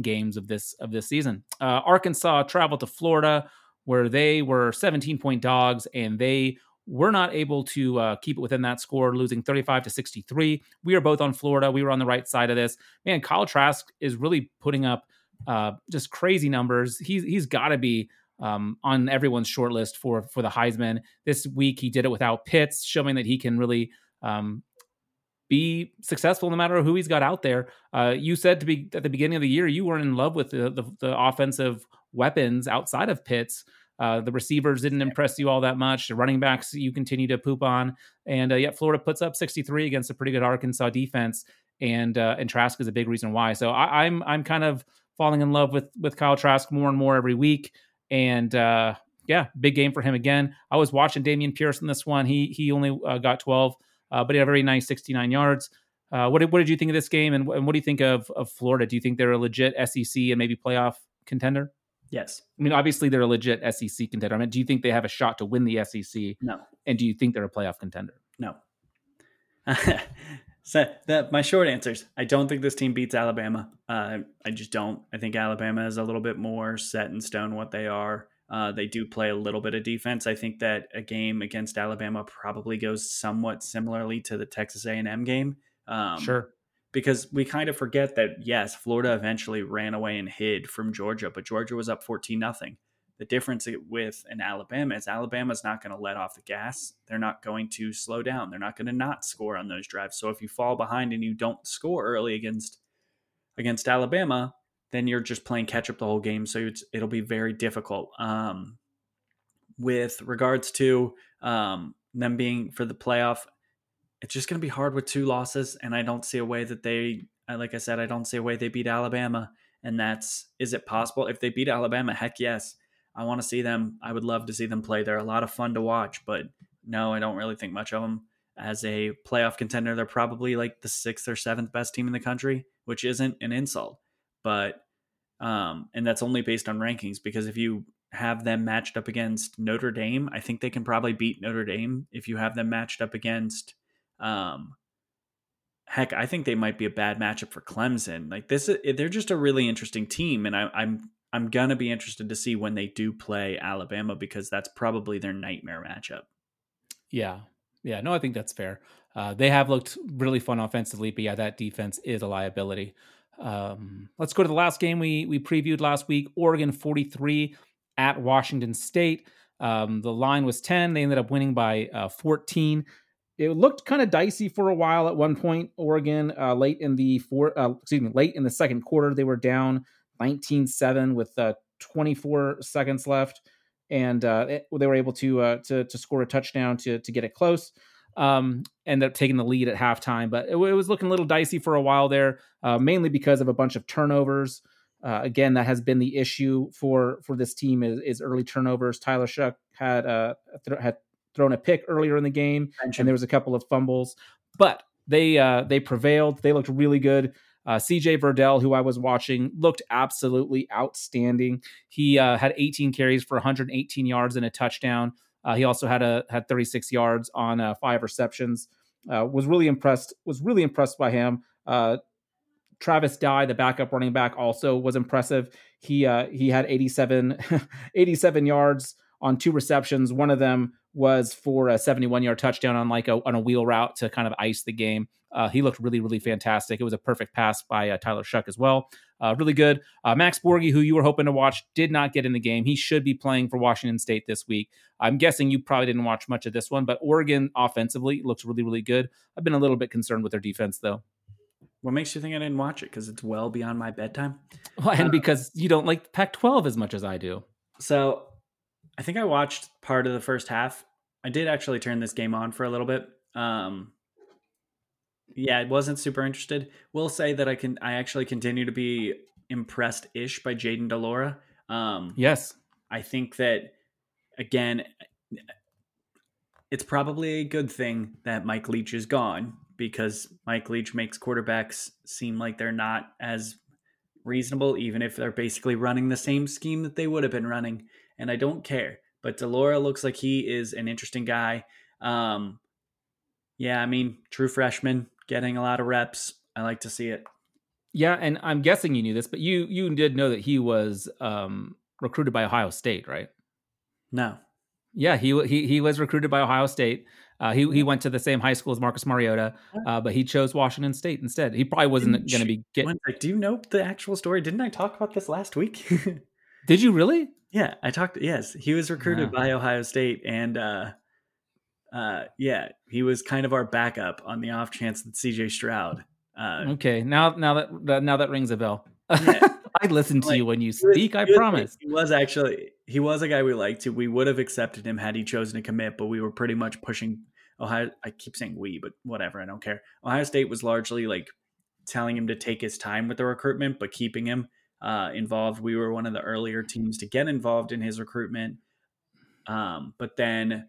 games of this of this season. Uh, Arkansas traveled to Florida, where they were 17 point dogs, and they were not able to uh, keep it within that score, losing 35 to 63. We are both on Florida. We were on the right side of this. Man, Kyle Trask is really putting up uh, just crazy numbers. He's he's got to be um, on everyone's short list for for the Heisman this week. He did it without Pitts, showing that he can really um, be successful no matter who he's got out there. Uh, you said to be at the beginning of the year you weren't in love with the, the, the offensive weapons outside of Pitts. Uh, the receivers didn't impress you all that much. The running backs you continue to poop on, and uh, yet Florida puts up 63 against a pretty good Arkansas defense, and uh, and Trask is a big reason why. So I, am I'm, I'm kind of falling in love with with Kyle Trask more and more every week, and uh, yeah, big game for him again. I was watching Dameon Pierce in this one. He he only uh, got 12 uh, but he had a very nice 69 yards. Uh, what, did, what did you think of this game, and, and what do you think of, of Florida? Do you think they're a legit SEC and maybe playoff contender? Yes. I mean, obviously they're a legit SEC contender. I mean, do you think they have a shot to win the SEC? No. And do you think they're a playoff contender? No. [laughs] so that my short answers. I don't think this team beats Alabama. Uh, I just don't. I think Alabama is a little bit more set in stone what they are. Uh, they do play a little bit of defense. I think that a game against Alabama probably goes somewhat similarly to the Texas A&M game. Um, sure. Because we kind of forget that yes, Florida eventually ran away and hid from Georgia, but Georgia was up fourteen nothing. The difference with an Alabama is Alabama's not going to let off the gas. They're not going to slow down. They're not going to not score on those drives. So if you fall behind and you don't score early against against Alabama, then you're just playing catch up the whole game. So it'll be very difficult. Um, with regards to um, them being for the playoff, it's just going to be hard with two losses. And I don't see a way that they, like I said, I don't see a way they beat Alabama. And that's, is it possible? If they beat Alabama, heck yes. I want to see them. I would love to see them play. They're a lot of fun to watch, but no, I don't really think much of them as a playoff contender. They're probably like the sixth or seventh best team in the country, which isn't an insult but um, and that's only based on rankings because if you have them matched up against Notre Dame, I think they can probably beat Notre Dame. If you have them matched up against, um, heck, I think they might be a bad matchup for Clemson. Like this, they're just a really interesting team, and I, I'm I'm gonna be interested to see when they do play Alabama because that's probably their nightmare matchup. Yeah, yeah, no, I think that's fair. Uh, they have looked really fun offensively, but yeah, that defense is a liability. Um, let's go to the last game we we previewed last week. Oregon 43 at Washington State. Um, the line was 10. They ended up winning by uh, 14. It looked kind of dicey for a while at one point. Oregon uh, late in the four, uh, excuse me, late in the second quarter, they were down 19-7 with uh, 24 seconds left, and uh, it, they were able to, uh, to to score a touchdown to to get it close um, ended up taking the lead at halftime. But it, it was looking a little dicey for a while there, uh, mainly because of a bunch of turnovers. Again, that has been the issue for for this team is, is early turnovers. Tyler Shough had uh, th- had thrown a pick earlier in the game, and there was a couple of fumbles, but they uh, they prevailed. They looked really good. Uh, CJ Verdell, who I was watching, looked absolutely outstanding. He uh, had 18 carries for 118 yards and a touchdown. Uh, he also had a had 36 yards on uh, five receptions. Uh, was really impressed. Was really impressed by him. Uh, Travis Dye, the backup running back, also was impressive. He uh, he had 87 [laughs] 87 yards on two receptions. One of them was for a 71 yard touchdown on like a on a wheel route to kind of ice the game. Uh, he looked really, really fantastic. It was a perfect pass by uh, Tyler Shough as well. Uh, really good. Uh, Max Borghi, who you were hoping to watch, did not get in the game. He should be playing for Washington State this week. I'm guessing you probably didn't watch much of this one, but Oregon offensively looks really, really good. I've been a little bit concerned with their defense, though. What makes you think I didn't watch it? Because it's well beyond my bedtime? Well, and uh, because you don't like Pac 12 as much as I do. So I think I watched part of the first half. I did actually turn this game on for a little bit. Um, yeah, I wasn't super interested. Will say that I can I actually continue to be impressed ish by Jayden de Laura. Um yes. I think that again it's probably a good thing that Mike Leach is gone because Mike Leach makes quarterbacks seem like they're not as reasonable, even if they're basically running the same scheme that they would have been running. And I don't care. But de Laura looks like he is an interesting guy. Um, yeah, I mean, true freshman, getting a lot of reps. I like to see it. Yeah, and I'm guessing you knew this, but you you did know that he was um, recruited by Ohio State, right? No. Yeah, he he he was recruited by Ohio State. Uh, he he went to the same high school as Marcus Mariota, uh, but he chose Washington State instead. He probably wasn't going to be getting. Do you know the actual story? Didn't I talk about this last week? [laughs] Did you really? Yeah, I talked. Yes, he was recruited by Ohio State, and uh, uh, yeah, he was kind of our backup on the off chance that CJ Stroud. Uh, okay, now now that, that now that rings a bell. [laughs] Yeah. I listen to like, you when you speak. Was, I promise. he was actually he was a guy we liked. We would have accepted him had he chosen to commit, but we were pretty much pushing Ohio. I keep saying we, but whatever. I don't care. Ohio State was largely like telling him to take his time with the recruitment, but keeping him uh, involved. We were one of the earlier teams to get involved in his recruitment. Um, but then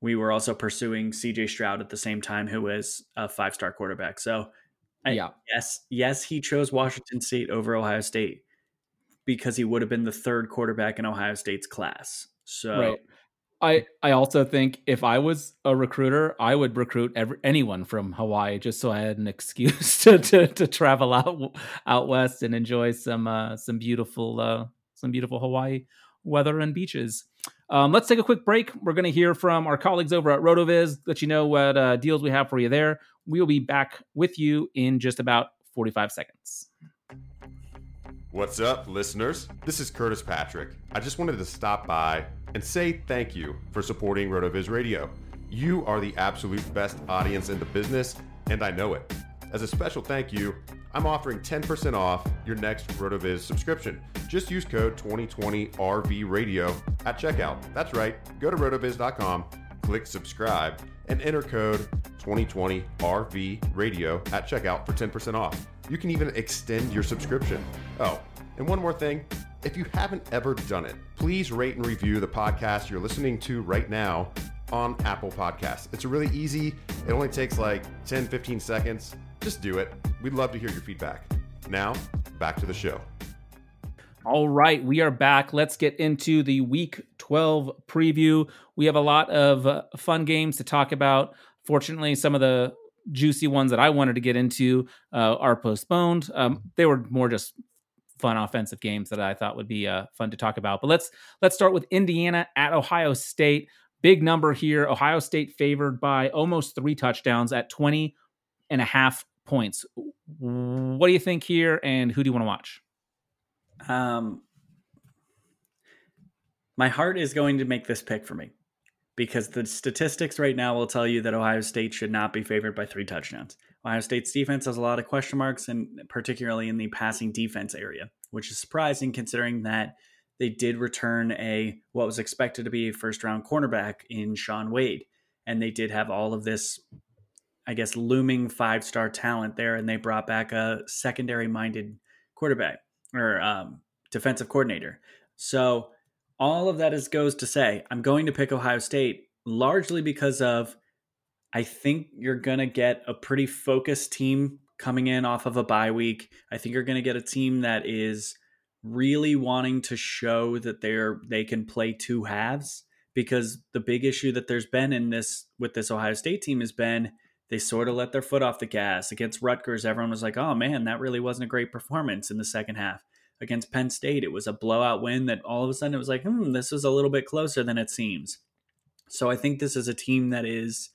we were also pursuing CJ Stroud at the same time, who was a five star quarterback. So, I, yeah, yes, yes, he chose Washington State over Ohio State because he would have been the third quarterback in Ohio State's class. So, right. I I also think if I was a recruiter, I would recruit every, anyone from Hawaii just so I had an [laughs] excuse to to, to travel out out west and enjoy some uh, some beautiful uh, some beautiful Hawaii weather and beaches. Um, let's take a quick break. We're going to hear from our colleagues over at RotoViz, let you know what uh, deals we have for you there. We will be back with you in just about 45 seconds. What's up, listeners? This is Curtis Patrick. I just wanted to stop by and say thank you for supporting RotoViz Radio. You are the absolute best audience in the business, and I know it. As a special thank you, I'm offering 10% off your next RotoViz subscription. Just use code 2020RV Radio at checkout. That's right. Go to rotoviz.com, click subscribe, and enter code 2020RV Radio at checkout for 10% off. You can even extend your subscription. Oh, and one more thing. If you haven't ever done it, please rate and review the podcast you're listening to right now on Apple Podcasts. It's really easy. It only takes like 10, 15 seconds just do it. We'd love to hear your feedback. Now, back to the show. All right, we are back. Let's get into the week 12 preview. We have a lot of uh, fun games to talk about. Fortunately, some of the juicy ones that I wanted to get into uh, are postponed. Um, they were more just fun offensive games that I thought would be uh, fun to talk about. But let's let's start with Indiana at Ohio State. Big number here. Ohio State favored by almost three touchdowns at 20 and a half points. What do you think here, and who do you want to watch? Um, my heart is going to make this pick for me because the statistics right now will tell you that Ohio State should not be favored by three touchdowns. Ohio State's defense has a lot of question marks, and particularly in the passing defense area, which is surprising considering that they did return a what was expected to be a first round cornerback in Shaun Wade, and they did have all of this, I guess, looming five star talent there, and they brought back a secondary minded quarterback or um, defensive coordinator. So all of that is goes to say I'm going to pick Ohio State largely because of I think you're going to get a pretty focused team coming in off of a bye week. I think you're going to get a team that is really wanting to show that they're they can play two halves because the big issue that there's been in this with this Ohio State team has been they sort of let their foot off the gas against Rutgers. Everyone was like, "Oh man, that really wasn't a great performance in the second half." against Penn State. It was a blowout win that all of a sudden it was like, hmm, this was a little bit closer than it seems. So I think this is a team that is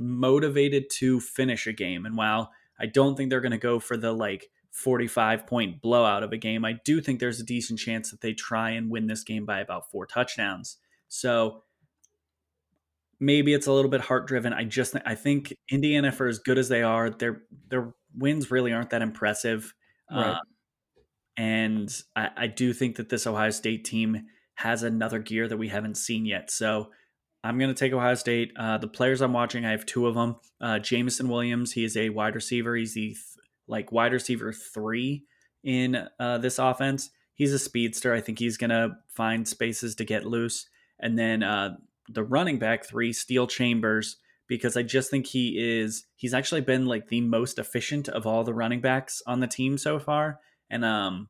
motivated to finish a game. And while I don't think they're going to go for the like 45 point blowout of a game, I do think there's a decent chance that they try and win this game by about four touchdowns. So maybe it's a little bit heart driven. I just I think Indiana, for as good as they are, their their wins really aren't that impressive. Right. Uh, and I, I do think that this Ohio State team has another gear that we haven't seen yet. So I'm going to take Ohio State. Uh, the players I'm watching, I have two of them. Uh, Jameson Williams, he is a wide receiver. He's the th- like wide receiver three in uh, this offense. He's a speedster. I think he's going to find spaces to get loose. And then uh, the running back three, Steele Chambers, because I just think he is. He's actually been like the most efficient of all the running backs on the team so far. And um,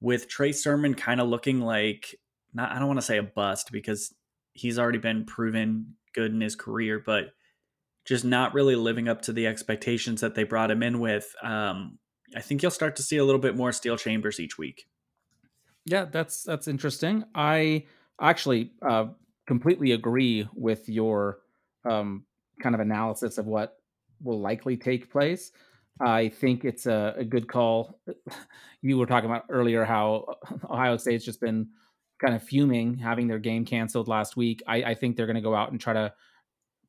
with Trey Sermon kind of looking like not I don't want to say a bust because he's already been proven good in his career, but just not really living up to the expectations that they brought him in with. Um, I think you'll start to see a little bit more Steele Chambers each week. Yeah, that's that's interesting. I actually uh, completely agree with your um, kind of analysis of what will likely take place. I think it's a, a, good call. You were talking about earlier how Ohio State's just been kind of fuming having their game canceled last week. I, I think they're going to go out and try to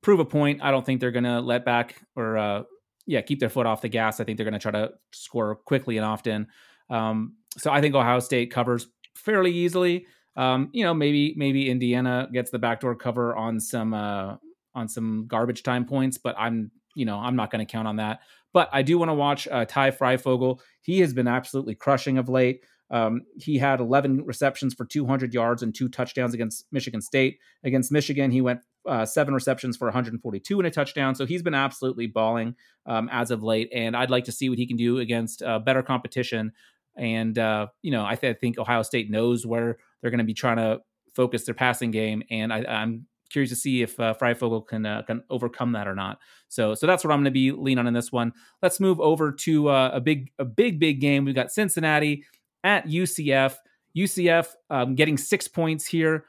prove a point. I don't think they're going to let back or, uh, yeah, keep their foot off the gas. I think they're going to try to score quickly and often. Um, so I think Ohio State covers fairly easily. Um, you know, maybe maybe Indiana gets the backdoor cover on some uh, on some garbage time points, but I'm you know I'm not going to count on that. But I do want to watch uh, Ty Fryfogle. He has been absolutely crushing of late. Um, he had 11 receptions for 200 yards and two touchdowns against Michigan State. Against Michigan, he went uh, seven receptions for 142 and a touchdown. So he's been absolutely balling um, as of late. And I'd like to see what he can do against uh, better competition. And, uh, you know, I, th- I, think Ohio State knows where they're going to be trying to focus their passing game. And I, I'm curious to see if uh, Fryfogle can uh, can overcome that or not. So so that's what I'm going to be lean on in this one. Let's move over to uh, a big a big big game. We've got Cincinnati at UCF. UCF um, getting six points here.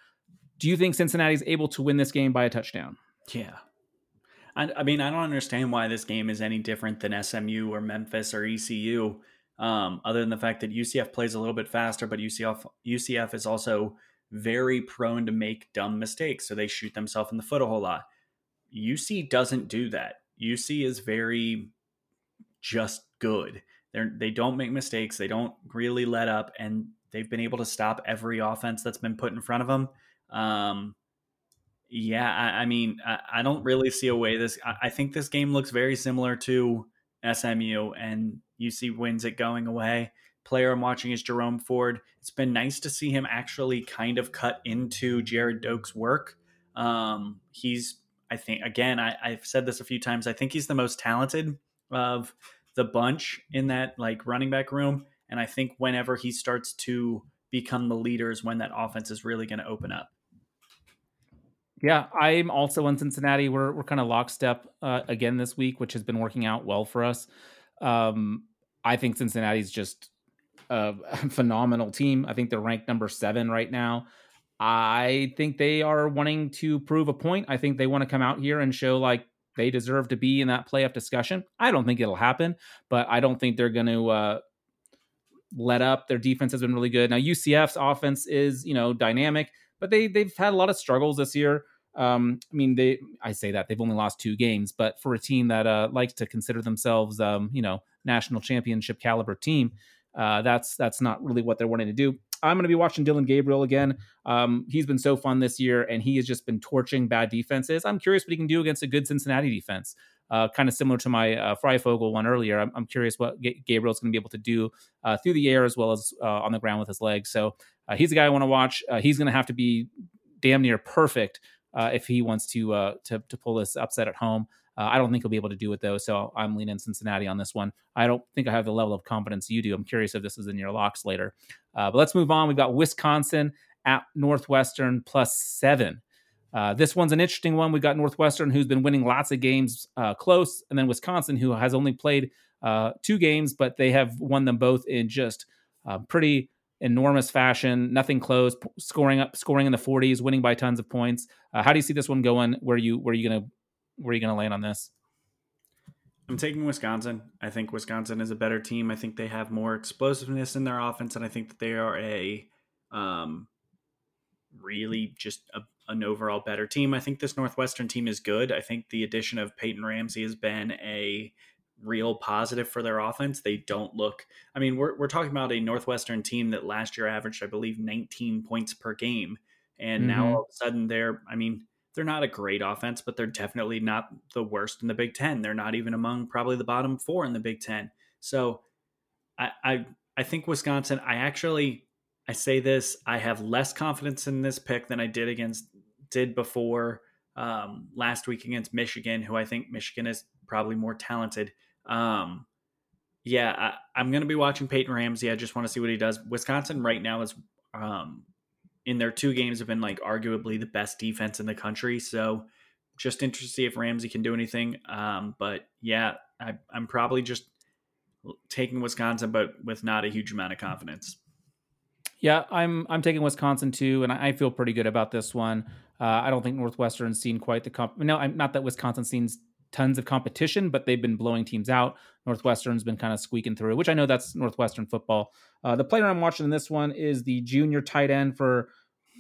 Do you think Cincinnati is able to win this game by a touchdown? Yeah. I, I mean, I don't understand why this game is any different than SMU or Memphis or ECU, um, other than the fact that UCF plays a little bit faster, but UCF UCF is also very prone to make dumb mistakes. So they shoot themselves in the foot a whole lot. UC doesn't do that. UC is very just good. They're, they don't make mistakes. They don't really let up, and they've been able to stop every offense that's been put in front of them. Um, yeah, I, I mean, I, I, don't really see a way this. I, I think this game looks very similar to SMU, and UC wins it going away player I'm watching is Jerome Ford. It's been nice to see him actually kind of cut into Gerrid Doaks' work. Um, he's, I think, again, I, I've said this a few times. I think he's the most talented of the bunch in that like running back room. And I think whenever he starts to become the leader is when that offense is really going to open up. Yeah, I'm also in Cincinnati. We're we're kind of lockstep uh, again this week, which has been working out well for us. Um, I think Cincinnati's just a [laughs] phenomenal team. I think they're ranked number seven right now. I think they are wanting to prove a point. I think they want to come out here and show like they deserve to be in that playoff discussion. I don't think it'll happen, but I don't think they're going to uh, let up. Their defense has been really good. Now UCF's offense is you know dynamic, but they they've had a lot of struggles this year. Um, I mean, they I say that they've only lost two games, but for a team that uh, likes to consider themselves, um, you know, national championship caliber team, uh, that's that's not really what they're wanting to do. I'm going to be watching Dillon Gabriel again. Um, he's been so fun this year, and he has just been torching bad defenses. I'm curious what he can do against a good Cincinnati defense. Uh, kind of similar to my uh, Fryfogle one earlier. I'm, I'm curious what G- Gabriel's going to be able to do uh, through the air as well as uh, on the ground with his legs. So uh, he's a guy I want to watch. Uh, he's going to have to be damn near perfect uh, if he wants to to to pull this upset at home. Uh, I don't think he'll be able to do it though, so I'm leaning Cincinnati on this one. I don't think I have the level of confidence you do. I'm curious if this is in your locks later. Uh, but let's move on. We've got Wisconsin at Northwestern plus seven. Uh, this one's an interesting one. We've got Northwestern, who's been winning lots of games uh, close, and then Wisconsin, who has only played uh, two games, but they have won them both in just uh, pretty enormous fashion. Nothing close, scoring up, scoring in the 40s, winning by tons of points. How do you see this one going? Where you where are you gonna where are you gonna land on this? I'm taking Wisconsin. I think Wisconsin is a better team. I think they have more explosiveness in their offense, and I think that they are a um, really just a, an overall better team. I think this Northwestern team is good. I think the addition of Peyton Ramsey has been a real positive for their offense. They don't look. I mean, we're we're talking about a Northwestern team that last year averaged, I believe, 19 points per game, and mm-hmm. now all of a sudden they're. I mean, they're not a great offense, but they're definitely not the worst in the Big Ten. They're not even among probably the bottom four in the Big Ten. So, I I, I think Wisconsin. I actually I say this. I have less confidence in this pick than I did against did before um, last week against Michigan, who I think Michigan is probably more talented. Um, yeah, I, am going to be watching Peyton Ramsey. I just want to see what he does. Wisconsin right now is um, in their two games have been like arguably the best defense in the country. So just interested to see if Ramsey can do anything. Um, but yeah, I, I'm probably just taking Wisconsin, but with not a huge amount of confidence. Yeah, I'm I'm taking Wisconsin too, and I, I feel pretty good about this one. Uh, I don't think Northwestern's seen quite the comp. No, I'm not that Wisconsin seems tons of competition, but they've been blowing teams out. Northwestern's been kind of squeaking through, which I know that's Northwestern football. Uh, the player I'm watching in this one is the junior tight end for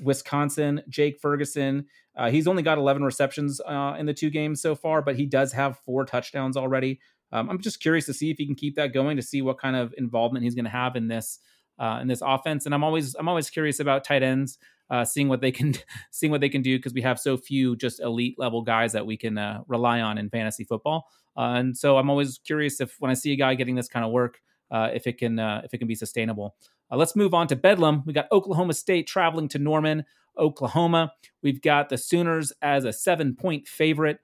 Wisconsin, Jake Ferguson. Uh, he's only got 11 receptions uh, in the two games so far, but he does have four touchdowns already. Um, I'm just curious to see if he can keep that going, to see what kind of involvement he's going to have in this uh, in this offense. And I'm always I'm always curious about tight ends uh, seeing what they can [laughs] seeing what they can do because we have so few just elite level guys that we can uh, rely on in fantasy football. Uh, and so I'm always curious if when I see a guy getting this kind of work, uh, if it can uh, if it can be sustainable. Uh, let's move on to Bedlam. We got Oklahoma State traveling to Norman, Oklahoma. We've got the Sooners as a seven point favorite.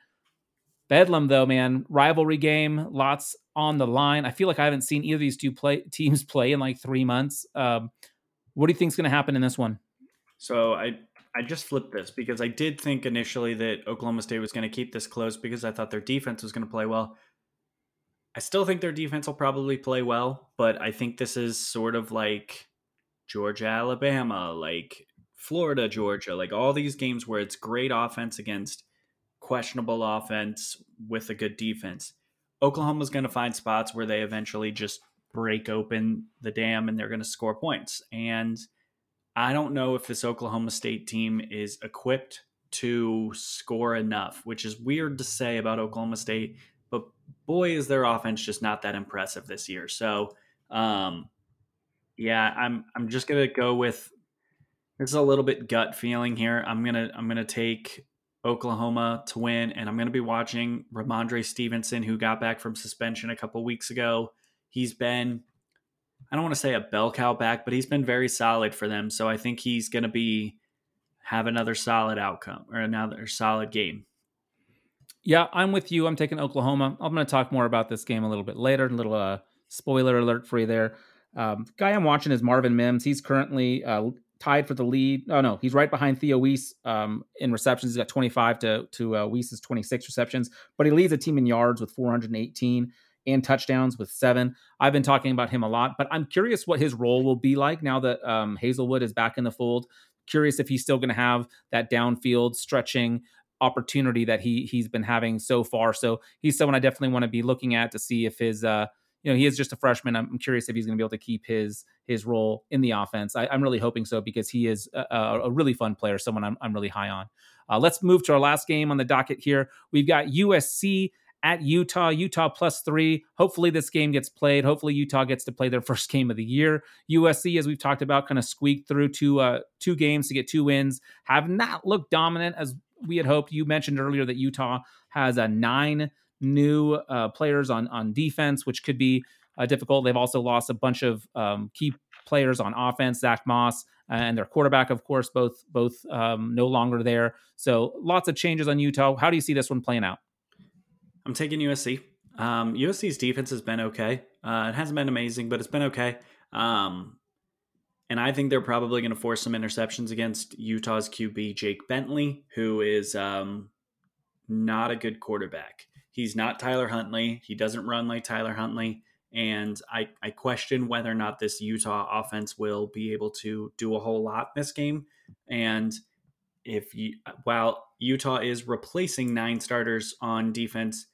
Bedlam, though, man, rivalry game, lots on the line. I feel like I haven't seen either of these two play teams play in like three months. Um, what do you think is going to happen in this one? So I I just flipped this because I did think initially that Oklahoma State was going to keep this close because I thought their defense was going to play well. I still think their defense will probably play well, but I think this is sort of like Georgia, Alabama, like Florida, Georgia, like all these games where it's great offense against questionable offense with a good defense. Oklahoma's going to find spots where they eventually just break open the dam and they're going to score points. And I don't know if this Oklahoma State team is equipped to score enough, which is weird to say about Oklahoma State, but boy, is their offense just not that impressive this year. So, um, yeah, I'm I'm just gonna go with this is a little bit gut feeling here. I'm gonna I'm gonna take Oklahoma to win, and I'm gonna be watching Rhamondre Stevenson, who got back from suspension a couple weeks ago. He's been I don't want to say a bell cow back, but he's been very solid for them. So I think he's going to be have another solid outcome or another solid game. Yeah, I'm with you. I'm taking Oklahoma. I'm going to talk more about this game a little bit later. A little uh, spoiler alert for you there. Um, guy I'm watching is Marvin Mims. He's currently uh, tied for the lead. Oh no, he's right behind Theo Wease um, in receptions. He's got 25 to to uh, Wease's 26 receptions, but he leads the team in yards with 418. And touchdowns with seven. I've been talking about him a lot, but I'm curious what his role will be like now that um, Haselwood is back in the fold. Curious if he's still going to have that downfield stretching opportunity that he he's been having so far. So he's someone I definitely want to be looking at to see if his uh you know he is just a freshman. I'm curious if he's going to be able to keep his his role in the offense. I, am really hoping so because he is a, a, really fun player, someone I'm, I'm really high on. Uh, let's move to our last game on the docket here. We've got USC at Utah. Utah plus three. Hopefully, this game gets played. Hopefully, Utah gets to play their [laughs] first game of the year. USC, as we've talked about, kind of squeaked through two uh, two games to get two wins. Have not looked dominant as we had hoped. You mentioned earlier that Utah has a nine new uh, players on on defense, which could be uh, difficult. They've also lost a bunch of um, key players on offense, Zach Moss and their quarterback, of course, both both um, no longer there. So lots of changes on Utah. How do you see this one playing out? I'm taking USC. Um, USC's defense has been okay. Uh, it hasn't been amazing, but it's been okay. Um, and I think they're probably going to force some interceptions against Utah's QB, Jake Bentley, who is um, not a good quarterback. He's not Tyler Huntley. He doesn't run like Tyler Huntley. And I, I question whether or not this Utah offense will be able to do a whole lot this game. And if you, while Utah is replacing nine starters on defense,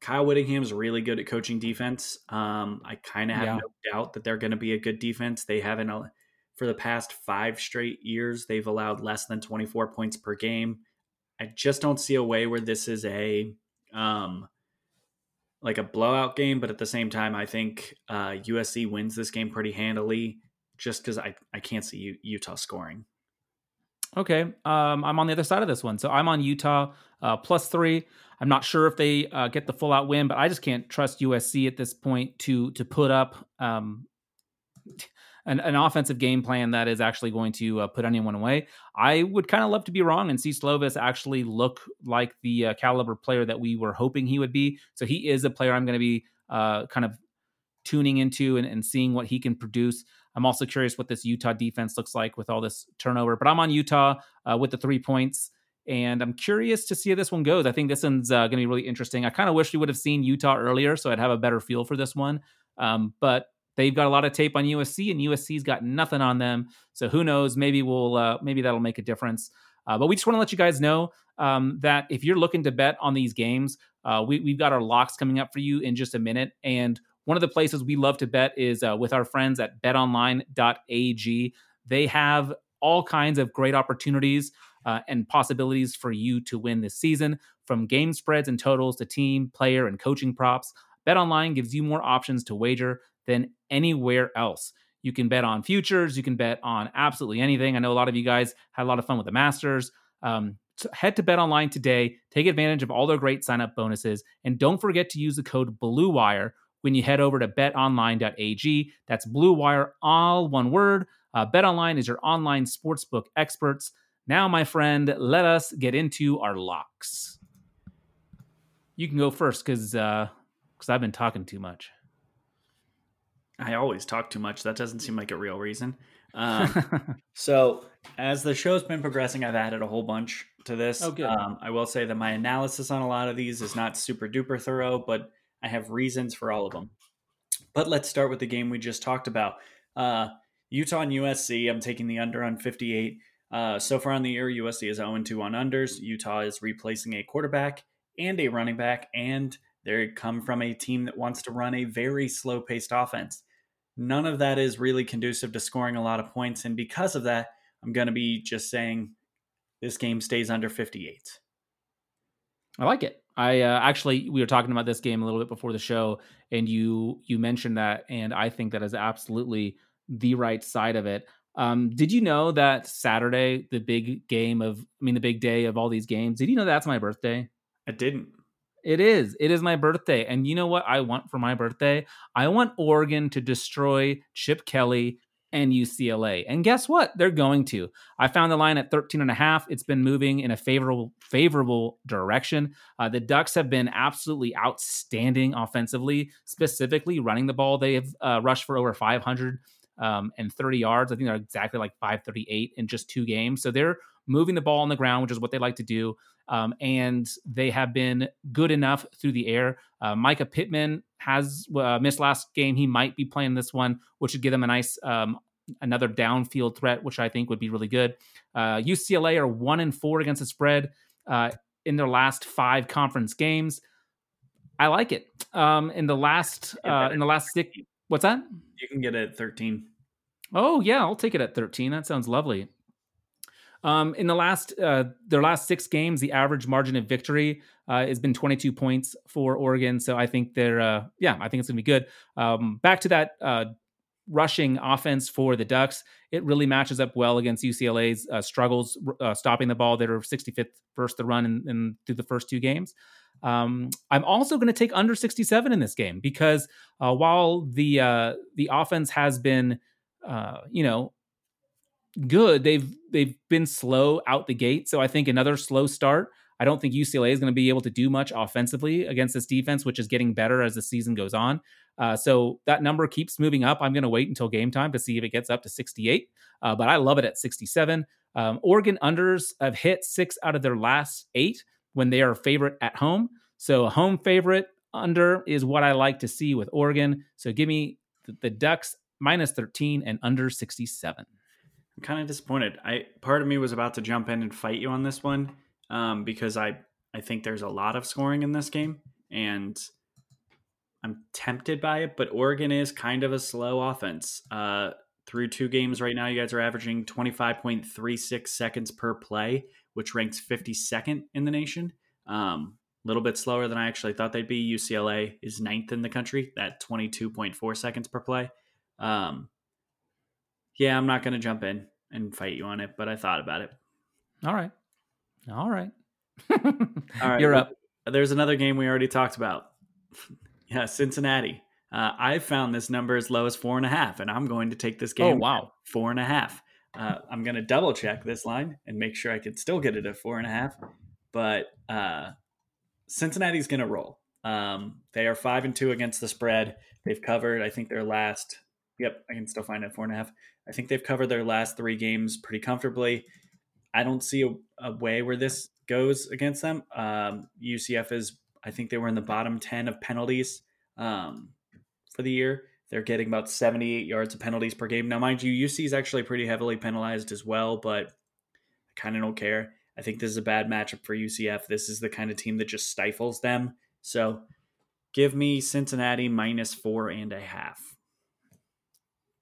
Kyle Whittingham is really good at coaching defense. Um, I kind of have yeah. no doubt that they're going to be a good defense. They haven't, for the past five straight years, they've allowed less than 24 points per game. I just don't see a way where this is a um, like a blowout game, but at the same time, I think uh, USC wins this game pretty handily, just because I I can't see U- Utah scoring. Okay, um, I'm on the other side of this one, so I'm on Utah uh, plus three. I'm not sure if they uh, get the full out win, but I just can't trust USC at this point to to put up um, [laughs] an, an offensive game plan that is actually going to uh, put anyone away. I would kind of love to be wrong and see Slovis actually look like the uh, caliber player that we were hoping he would be. So he is a player I'm going to be uh, kind of tuning into and, and seeing what he can produce. I'm also curious what this Utah defense looks like with all this turnover. But I'm on Utah uh, with the three points. And I'm curious to see how this one goes. I think this one's uh, going to be really interesting. I kind of wish we would have seen Utah earlier so I'd have a better feel for this one. Um, but They've got a lot of tape on USC, and USC's got nothing on them. So who knows? Maybe we'll uh, maybe that'll make a difference. Uh, but we just want to let you guys know um, that if you're looking to bet on these games, uh, we, we've got our locks coming up for you in just a minute. And one of the places we love to bet is uh, with our friends at betonline.ag. They have all kinds of great opportunities uh, and possibilities for you to win this season, from game spreads and totals to team, player, and coaching props. BetOnline gives you more options to wager than anywhere else. You can bet on futures, you can bet on absolutely anything. I know a lot of you guys had a lot of fun with the Masters. Um, so head to BetOnline today, take advantage of all their great sign up bonuses, and don't forget to use the code BLUEWIRE when you head over to betonline.ag. That's Blue Wire, all one word. Uh, BetOnline is your online sportsbook experts. Now, my friend, let us get into our locks. You can go first because because uh, I've been talking too much. I always talk too much. That doesn't seem like a real reason. Um, [laughs] so, as the show's been progressing, I've added a whole bunch to this. Oh, good. Um, I will say that my analysis on a lot of these is not super duper thorough, but I have reasons for all of them. But let's start with the game we just talked about. Uh, Utah and USC. I'm taking the under on 58. Uh, so far on the year, USC is 0 2 on unders. Utah is replacing a quarterback and a running back, and they come from a team that wants to run a very slow paced offense. None of that is really conducive to scoring a lot of points. And because of that, I'm going to be just saying this game stays under 58. I like it. I uh, actually we were talking about this game a little bit before the show, and you you mentioned that, and I think that is absolutely the right side of it. Um, did you know that Saturday, the big game of, I mean, the big day of all these games? Did you know that's my birthday? I didn't. It is. It is my birthday. And you know what I want for my birthday? I want Oregon to destroy Chip Kelly and UCLA. And guess what? They're going to. I found the line at 13 and a half. It's been moving in a favorable favorable direction. Uh, the Ducks have been absolutely outstanding offensively, specifically running the ball. They have uh, rushed for over 500 um, and 30 yards. I think they're exactly like 538 in just two games. So they're moving the ball on the ground, which is what they like to do. um, and they have been good enough through the air. Uh, Mycah Pittman has uh, missed last game. He might be playing this one, which would give them a nice um, another downfield threat, which I think would be really good. Uh, UCLA are one and four against the spread uh, in their last five conference games. I like it. Um, in the last uh, in the last six, what's that? You can get it at thirteen. Oh yeah, I'll take it at thirteen. That sounds lovely. Um, in the last uh, their last six games, the average margin of victory uh, has been 22 points for Oregon. So I think they're uh, yeah, I think it's gonna be good. Um, back to that uh, rushing offense for the Ducks, it really matches up well against UCLA's uh, struggles uh, stopping the ball. They're 65th first to run in, in through the first two games. Um, I'm also going to take under 67 in this game because uh, while the uh, the offense has been, uh, you know, good, they've they've been slow out the gate. So I think another slow start. I don't think UCLA is going to be able to do much offensively against this defense, which is getting better as the season goes on. Uh, so that number keeps moving up. I'm going to wait until game time to see if it gets up to 68, uh, but I love it at 67. Um, Oregon unders have hit six out of their last eight when they are favorite at home. So a home favorite under is what I like to see with Oregon. So give me the, the Ducks minus 13 and under 67. I'm kind of disappointed. I part of me was about to jump in and fight you on this one um, because I I think there's a lot of scoring in this game and I'm tempted by it. But Oregon is kind of a slow offense. Uh, through two games right now, you guys are averaging 25.36 seconds per play, which ranks 52nd in the nation. Um, a little bit slower than I actually thought they'd be. UCLA is ninth in the country at 22.4 seconds per play. Um, yeah, I'm not going to jump in and fight you on it, but I thought about it. All right. All right. [laughs] All right. You're up. There's another game we already talked about. Yeah, Cincinnati. Uh, I found this number as low as four and a half, and I'm going to take this game. Oh, wow. Four and a half. Uh, I'm going to double check this line and make sure I can still get it at four and a half. But uh, Cincinnati's going to roll. Um, they are five and two against the spread. They've covered, I think, their last. Yep, I can still find it four and a half. I think they've covered their last three games pretty comfortably. I don't see a, a way where this goes against them. Um, UCF is, I think they were in the bottom 10 of penalties um, for the year. They're getting about 78 yards of penalties per game. Now, mind you, UC is actually pretty heavily penalized as well, but I kind of don't care. I think this is a bad matchup for UCF. This is the kind of team that just stifles them. So give me Cincinnati minus four and a half.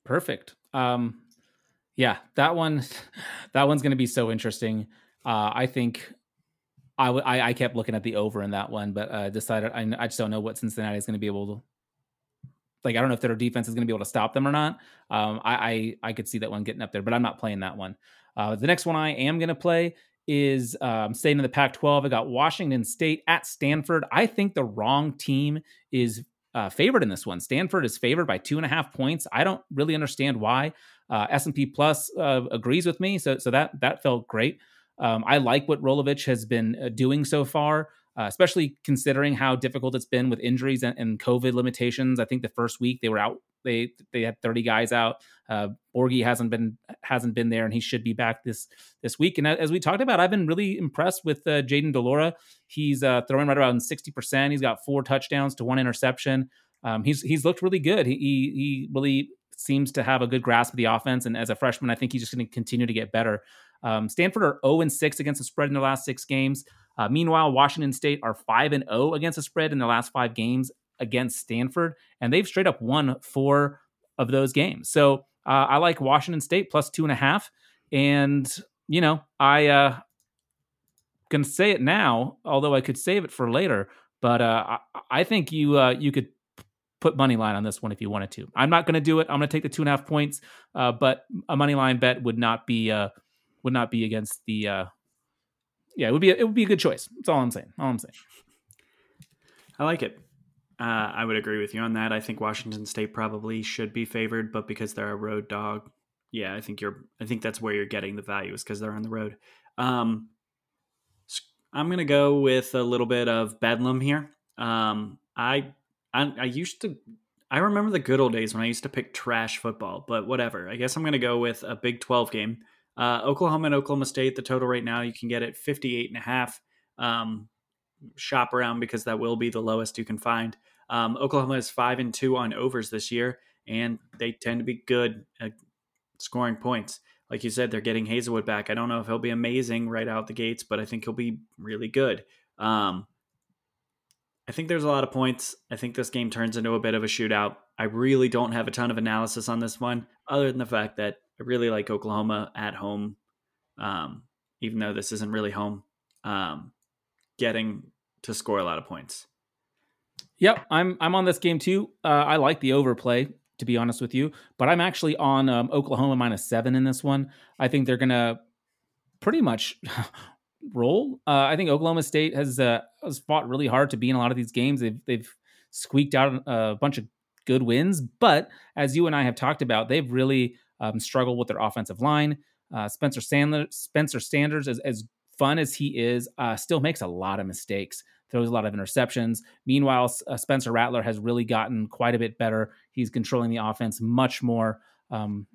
Perfect. Um, yeah, that one, [laughs] that one's going to be so interesting. Uh, I think I, w- I, I kept looking at the over in that one, but uh, decided I, I just don't know what Cincinnati is going to be able to. Like I don't know if their defense is going to be able to stop them or not. Um, I, I I could see that one getting up there, but I'm not playing that one. Uh, the next one I am going to play is um, staying in the Pac-12. I got Washington State at Stanford. I think the wrong team is uh, favored in this one. Stanford is favored by two and a half points. I don't really understand why. Uh, S&P Plus uh, agrees with me, so so that that felt great. Um, I like what Rolovich has been uh, doing so far, uh, especially considering how difficult it's been with injuries and, and, COVID limitations. I think the first week they were out, they they had 30 guys out. Uh, Borghi hasn't been hasn't been there, and he should be back this this week. And as we talked about, I've been really impressed with uh, Jayden de Laura. He's uh, throwing right around 60 percent. He's got four touchdowns to one interception. Um, he's he's looked really good. He, he he really seems to have a good grasp of the offense, and as a freshman, I think he's just going to continue to get better. Um, Stanford are 0 and 6 against the spread in their last six games. Uh, meanwhile, Washington State are 5 and 0 against the spread in their last five games against Stanford, and they've straight up won four of those games. So uh, I like Washington State plus two and a half, and you know I uh, can say it now, although I could save it for later. But uh, I, I think you uh, you could put money line on this one if you wanted to. I'm not going to do it. I'm going to take the two and a half points, uh, but a money line bet would not be uh, would not be against the. Uh, yeah, it would be a, it would be a good choice. That's all I'm saying. All I'm saying. I like it. Uh, I would agree with you on that. I think Washington State probably should be favored, but because they're a road dog, yeah, I think you're. I think that's where you're getting the value is because they're on the road. Um, I'm gonna go with a little bit of bedlam here. Um, I, I I used to. I remember the good old days when I used to pick trash football, but whatever. I guess I'm gonna go with a Big 12 game. Uh, Oklahoma and Oklahoma State, the total right now, you can get it 58 and a half. um, shop around because that will be the lowest you can find. Um, Oklahoma is five and two on overs this year, and they tend to be good at scoring points. Like you said, they're getting Haselwood back. I don't know if he'll be amazing right out the gates, but I think he'll be really good. Um, I think there's a lot of points. I think this game turns into a bit of a shootout. I really don't have a ton of analysis on this one, other than the fact that I really like Oklahoma at home, um, even though this isn't really home, um, getting to score a lot of points. Yep, I'm I'm on this game too. Uh, I like the overplay to be honest with you, but I'm actually on um, Oklahoma minus seven in this one. I think they're gonna pretty much [laughs] roll. Uh, I think Oklahoma State has uh, has fought really hard to be in a lot of these games. They've they've squeaked out a bunch of good wins, but as you and I have talked about, they've really um, struggled with their offensive line. Uh, Spencer Sandler, Spencer Sanders, as, as fun as he is, uh, still makes a lot of mistakes, throws a lot of interceptions. Meanwhile, uh, Spencer Rattler has really gotten quite a bit better. He's controlling the offense much more. Um,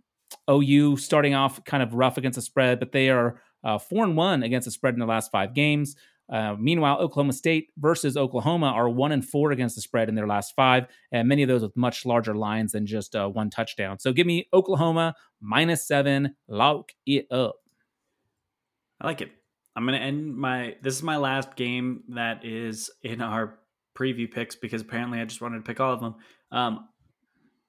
OU starting off kind of rough against the spread, but they are uh, four and one against the spread in the last five games. Uh, meanwhile, Oklahoma State versus Oklahoma are one and four against the spread in their last five, and many of those with much larger lines than just uh, one touchdown. So give me Oklahoma minus seven, lock it up. I like it. I'm gonna end my. This is my last game that is in our preview picks because apparently I just wanted to pick all of them. Um,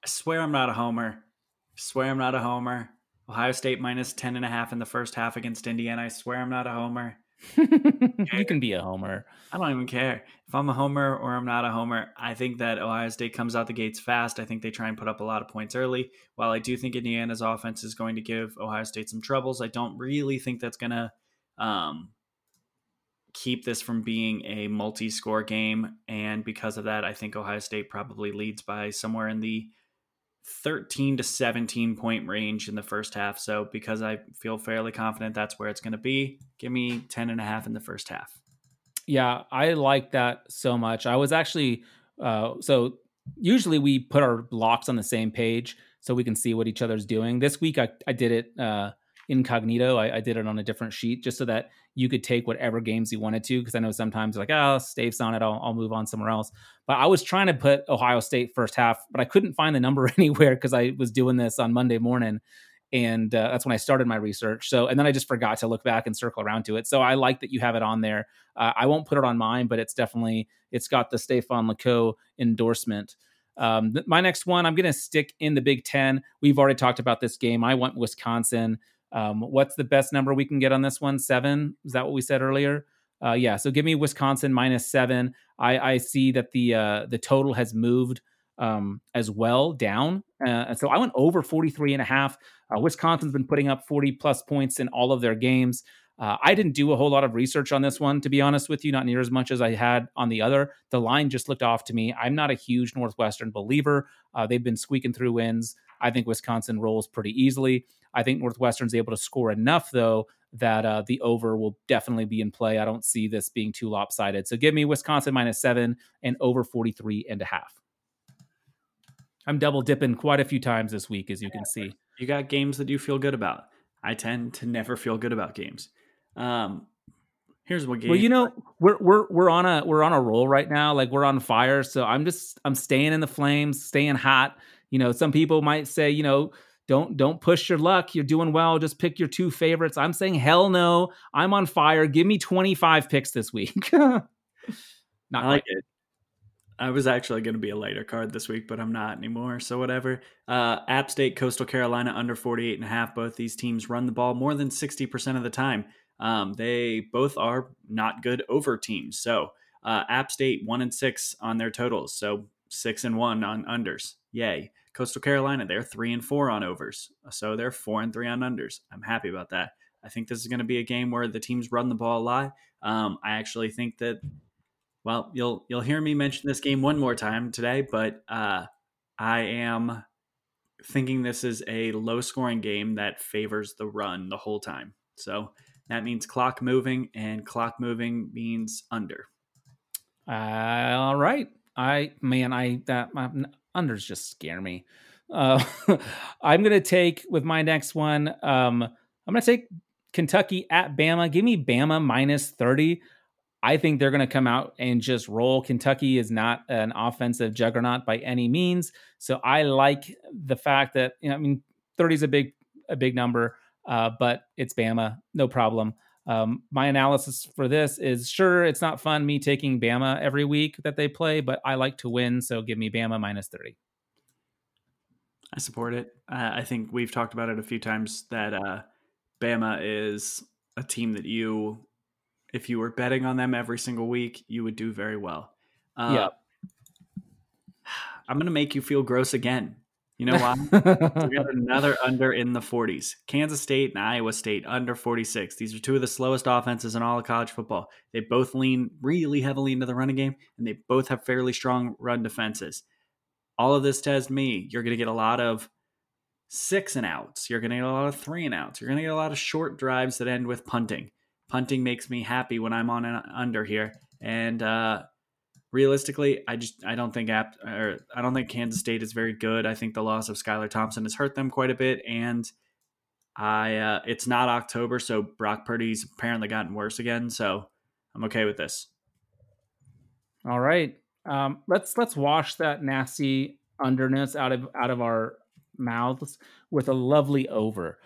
I swear I'm not a homer. I swear I'm not a homer. Ohio State minus 10 and a half in the first half against Indiana. I swear I'm not a homer. You can be a homer. I don't even care. If I'm a homer or I'm not a homer, I think that Ohio State comes out the gates fast. I think they try and put up a lot of points early. While I do think Indiana's offense is going to give Ohio State some troubles, I don't really think that's going to um, keep this from being a multi score game. And because of that, I think Ohio State probably leads by somewhere in the 13 to 17 point range in the first half. So because I feel fairly confident that's where it's going to be, give me 10 and a half in the first half. Yeah, I like that so much. I was actually uh, so usually we put our blocks on the same page so we can see what each other's doing. This week I, I did it uh, incognito. I, I, did it on a different sheet just so that you could take whatever games you wanted to. Because I know sometimes like, oh, Stave's on it, I'll, I'll move on somewhere else. But I was trying to put Ohio State first half, but I couldn't find the number [laughs] anywhere because I was doing this on Monday morning. And uh, that's when I started my research. So, and then I just forgot to look back and circle around to it. So I like that you have it on there. Uh, I won't put it on mine, but it's definitely it's got the Stefan Leco endorsement. Um, my next one, I'm going to stick in the Big Ten. We've already talked about this game. I want Wisconsin. Um, what's the best number we can get on this one? Seven? Is that what we said earlier? Uh, yeah. So give me Wisconsin minus seven. I, I see that the uh, the total has moved um, as well down. Uh, so I went over 43 and a half. Uh, Wisconsin's been putting up 40 plus points in all of their games. Uh, I didn't do a whole lot of research on this one, to be honest with you, not near as much as I had on the other. The line just looked off to me. I'm not a huge Northwestern believer. Uh, they've been squeaking through wins. I think Wisconsin rolls pretty easily. I think Northwestern's able to score enough, though, that uh, the over will definitely be in play. I don't see this being too lopsided. So give me Wisconsin minus seven and over 43 and a half. I'm double dipping quite a few times this week, as you can see. You got games that you feel good about. I tend to never feel good about games. Um, here's what game. Well, you know, we're we're we're on a we're on a roll right now. Like we're on fire. So I'm just I'm staying in the flames, staying hot. You know, some people might say, you know, don't don't push your luck. You're doing well. Just pick your two favorites. I'm saying hell no. I'm on fire. Give me 25 picks this week. [laughs] Not I like it. I was actually going to be a lighter card this week, but I'm not anymore. So whatever. Uh, App State, Coastal Carolina under 48 and a half. Both these teams run the ball more than 60% of the time. Um, they both are not good over teams. So uh, App State one and six on their totals. So six and one on unders. Yay. Coastal Carolina, they're three and four on overs. So they're four and three on unders. I'm happy about that. I think this is going to be a game where the teams run the ball a lot. Um, I actually think that, well, you'll you'll hear me mention this game one more time today, but uh, I am thinking this is a low scoring game that favors the run the whole time. So that means clock moving, and clock moving means under. Uh, all right. I man, I that my, unders just scare me. Uh, [laughs] I'm gonna take with my next one. Um, I'm gonna take Kentucky at Bama. Give me Bama minus 30. I think they're going to come out and just roll. Kentucky is not an offensive juggernaut by any means, so I like the fact that you know, I mean, thirty is a big a big number, uh, but it's Bama, no problem. Um, my analysis for this is sure it's not fun me taking Bama every week that they play, but I like to win, so give me Bama minus thirty. I support it. Uh, I think we've talked about it a few times that uh, Bama is a team that you, if you were betting on them every single week, you would do very well. Uh, yeah. I'm going to make you feel gross again. You know why? we [laughs] got another under in the 40s. Kansas State and Iowa State under 46. These are two of the slowest offenses in all of college football. They both lean really heavily into the running game, and they both have fairly strong run defenses. All of this tells me you're going to get a lot of six and outs. You're going to get a lot of three and outs. You're going to get a lot of short drives that end with punting. Punting makes me happy when I'm on an under here. And uh, realistically, I just I don't think app or I don't think Kansas State is very good. I think the loss of Skylar Thompson has hurt them quite a bit, and I uh, it's not October, so Brock Purdy's apparently gotten worse again. So I'm okay with this. All right, um, let's let's wash that nasty underness out of out of our mouths with a lovely over.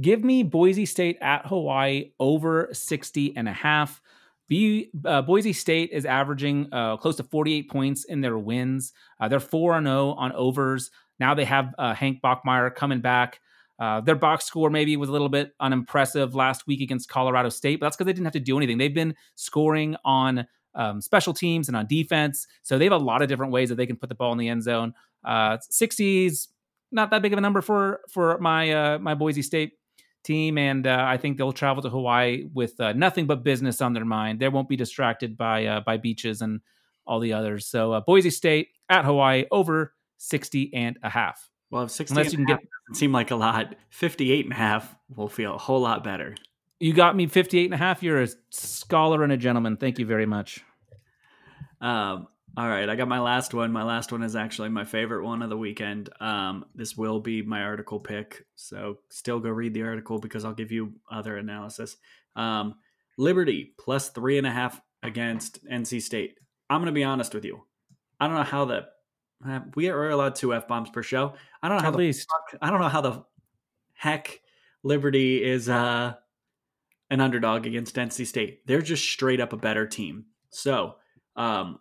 Give me Boise State at Hawaii over 60 and a half. B, uh, Boise State is averaging uh, close to 48 points in their wins. Uh, they're 4 0 on overs. Now they have uh, Hank Bachmeier coming back. Uh, their box score maybe was a little bit unimpressive last week against Colorado State, but that's because they didn't have to do anything. They've been scoring on um, special teams and on defense. So they have a lot of different ways that they can put the ball in the end zone. Uh, 60s, not that big of a number for for my uh, my Boise State team, and uh, I think they'll travel to Hawaii with uh, nothing but business on their mind. They won't be distracted by uh, by beaches and all the others. So uh, Boise State at Hawaii over 60 and a half. Well, if 60 Unless you can get doesn't seem like a lot, 58 and a half will feel a whole lot better. You got me 58 and a half. You're a scholar and a gentleman. Thank you very much. Um, all right, I got my last one. My last one is actually my favorite one of the weekend. Um, this will be my article pick, so still go read the article because I'll give you other analysis. Um, Liberty plus three and a half against NC State. I'm going to be honest with you. I don't know how the uh, we are allowed two f bombs per show. I don't know how At the least fuck, I don't know how the heck Liberty is uh, an underdog against NC State. They're just straight up a better team. So um,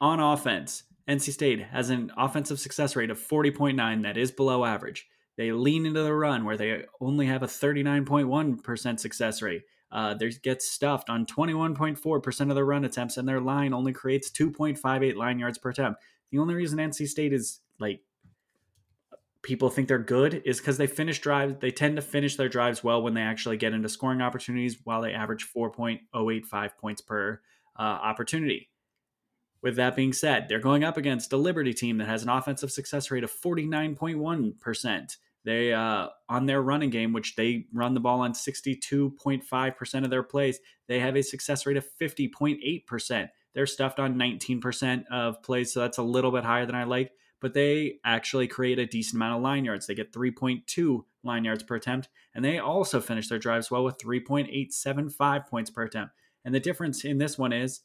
on offense, NC State has an offensive success rate of 40.9 that is below average. They lean into the run where they only have a 39.1% success rate. Uh, they get stuffed on 21.4% of their run attempts, and their line only creates 2.58 line yards per attempt. The only reason NC State is like people think they're good is because they finish drives. They tend to finish their drives well when they actually get into scoring opportunities, while they average 4.085 points per uh, opportunity. With that being said, they're going up against a Liberty team that has an offensive success rate of 49.1%. They uh, on their running game, which they run the ball on 62.5% of their plays, they have a success rate of 50.8%. They're stuffed on 19% of plays, so that's a little bit higher than I like, but they actually create a decent amount of line yards. They get 3.2 line yards per attempt, and they also finish their drives well with 3.875 points per attempt. And the difference in this one is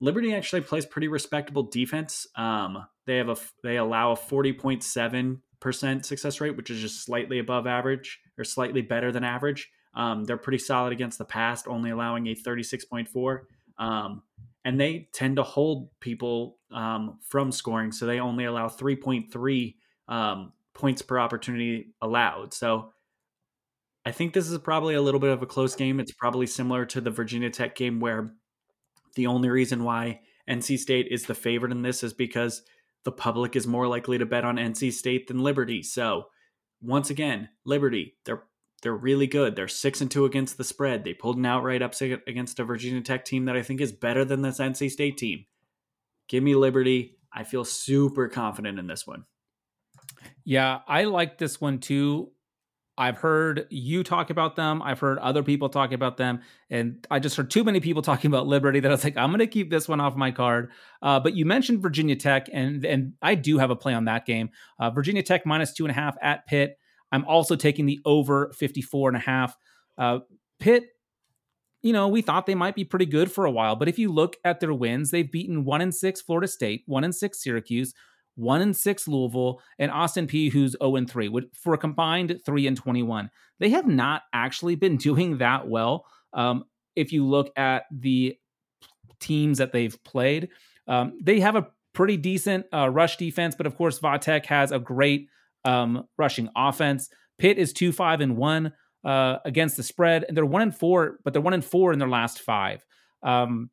Liberty actually plays pretty respectable defense. Um, they have a they allow a forty point seven percent success rate, which is just slightly above average or slightly better than average. Um, they're pretty solid against the past, only allowing a thirty six point four. Um, and they tend to hold people um, from scoring, so they only allow three point three um, points per opportunity allowed. So I think this is probably a little bit of a close game. It's probably similar to the Virginia Tech game where the only reason why NC State is the favorite in this is because the public is more likely to bet on NC State than Liberty. So, once again, Liberty, they're they're really good. They're 6 and 2 against the spread. They pulled an outright upset against a Virginia Tech team that I think is better than this NC State team. Give me Liberty. I feel super confident in this one. Yeah, I like this one too. I've heard you talk about them. I've heard other people talk about them, and I just heard too many people [laughs] talking about Liberty that I was like, I'm going to keep this one off my card. Uh, but you mentioned Virginia Tech, and and I do have a play on that game. Uh, Virginia Tech minus two and a half at Pitt. I'm also taking the over 54 and a half. Uh, Pitt you know, we thought they might be pretty good for a while. But if you look at their wins, they've beaten one and six Florida State, one and six Syracuse, one and six Louisville, and Austin Peay, who's 0 and 3, for a combined 3 and 21. They have not actually been [laughs] doing that well. Um, if you look at the teams that they've played, um, they have a pretty decent uh, rush defense, but of course, Vatech has a great um, rushing offense. Pitt is 2 5 and 1 uh, against the spread, and they're 1 and 4, but they're 1 and 4 in their last five. Um,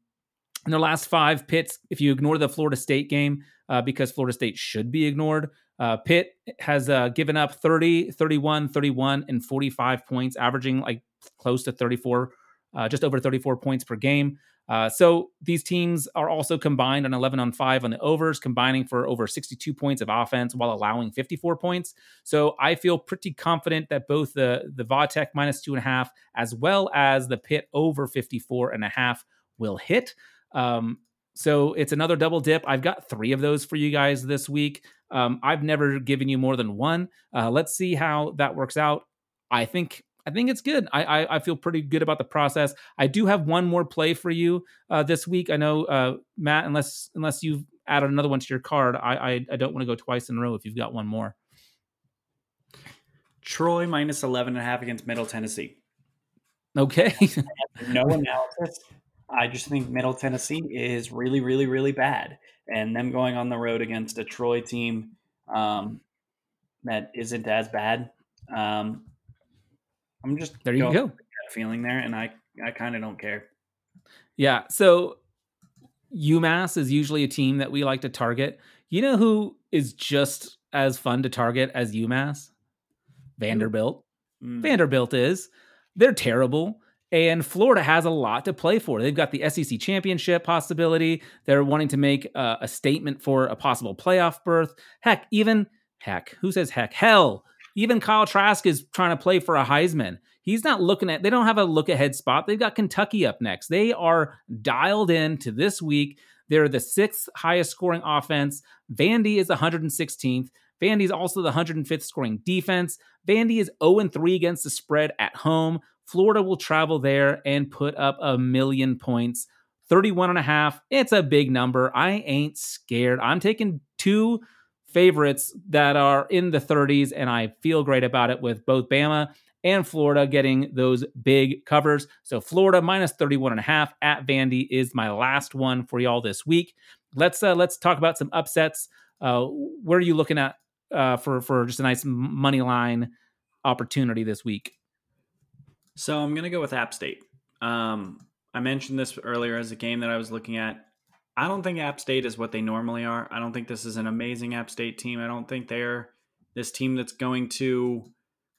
in their last five Pitt's, if you ignore the Florida State game, uh, because Florida State should be ignored, uh, Pitt has uh, given up 30, 31, 31, and 45 points, averaging like close to 34, uh, just over 34 points per game. Uh, so these teams are also combined on 11 on 5 on the overs, combining for over 62 points of offense while allowing 54 points. So I feel pretty confident that both the, the Vatech minus two and a half as well as the Pitt over 54 and a half will hit. Um, so it's another double dip. I've got three of those for you guys this week. Um, I've never given you more than one. Uh, let's see how that works out. I think I think it's good. I, I, I feel pretty good about the process. I do have one more play for you uh, this week. I know uh, Matt, unless unless you've added another one to your card, I I, I don't want to go twice in a row. If you've got one more, Troy minus 11 and a half against Middle Tennessee. Okay. [laughs] no analysis. I just think Middle Tennessee is really, really, really bad. And them going on the road against a Troy team um, that isn't as bad. Um, I'm just there. You go. Feeling there, and I I kind of don't care. Yeah. So UMass is usually a team that we like to target. You know who is just as fun to target as UMass? Vanderbilt. Mm. Vanderbilt is. They're terrible. And Florida has a lot to play for. They've got the SEC championship possibility. They're wanting to make a, a statement for a possible playoff berth. Heck, even heck, who says heck? Hell, even Kyle Trask is trying to play for a Heisman. He's not looking at, they don't have a look ahead spot. They've got Kentucky up next. They are dialed in to this week. They're the sixth highest scoring offense. Vandy is 116th. Vandy is also the 105th scoring defense. Vandy is 0 3 against the spread at home. Florida will travel there and put up a million points. 31 and a half. It's a big number. I ain't scared. I'm taking two favorites that are in the 30s, and I feel great about it with both Bama and Florida getting those big covers. So Florida minus 31 and a half at Vandy is my last one for y'all this week. Let's uh, let's talk about some upsets. Uh, where are you looking at uh, for for just a nice money line opportunity this week? So I'm gonna go with App State. Um, I mentioned this earlier as a game that I was looking at. I don't think App State is what they normally are. I don't think this is an amazing App State team. I don't think they're this team that's going to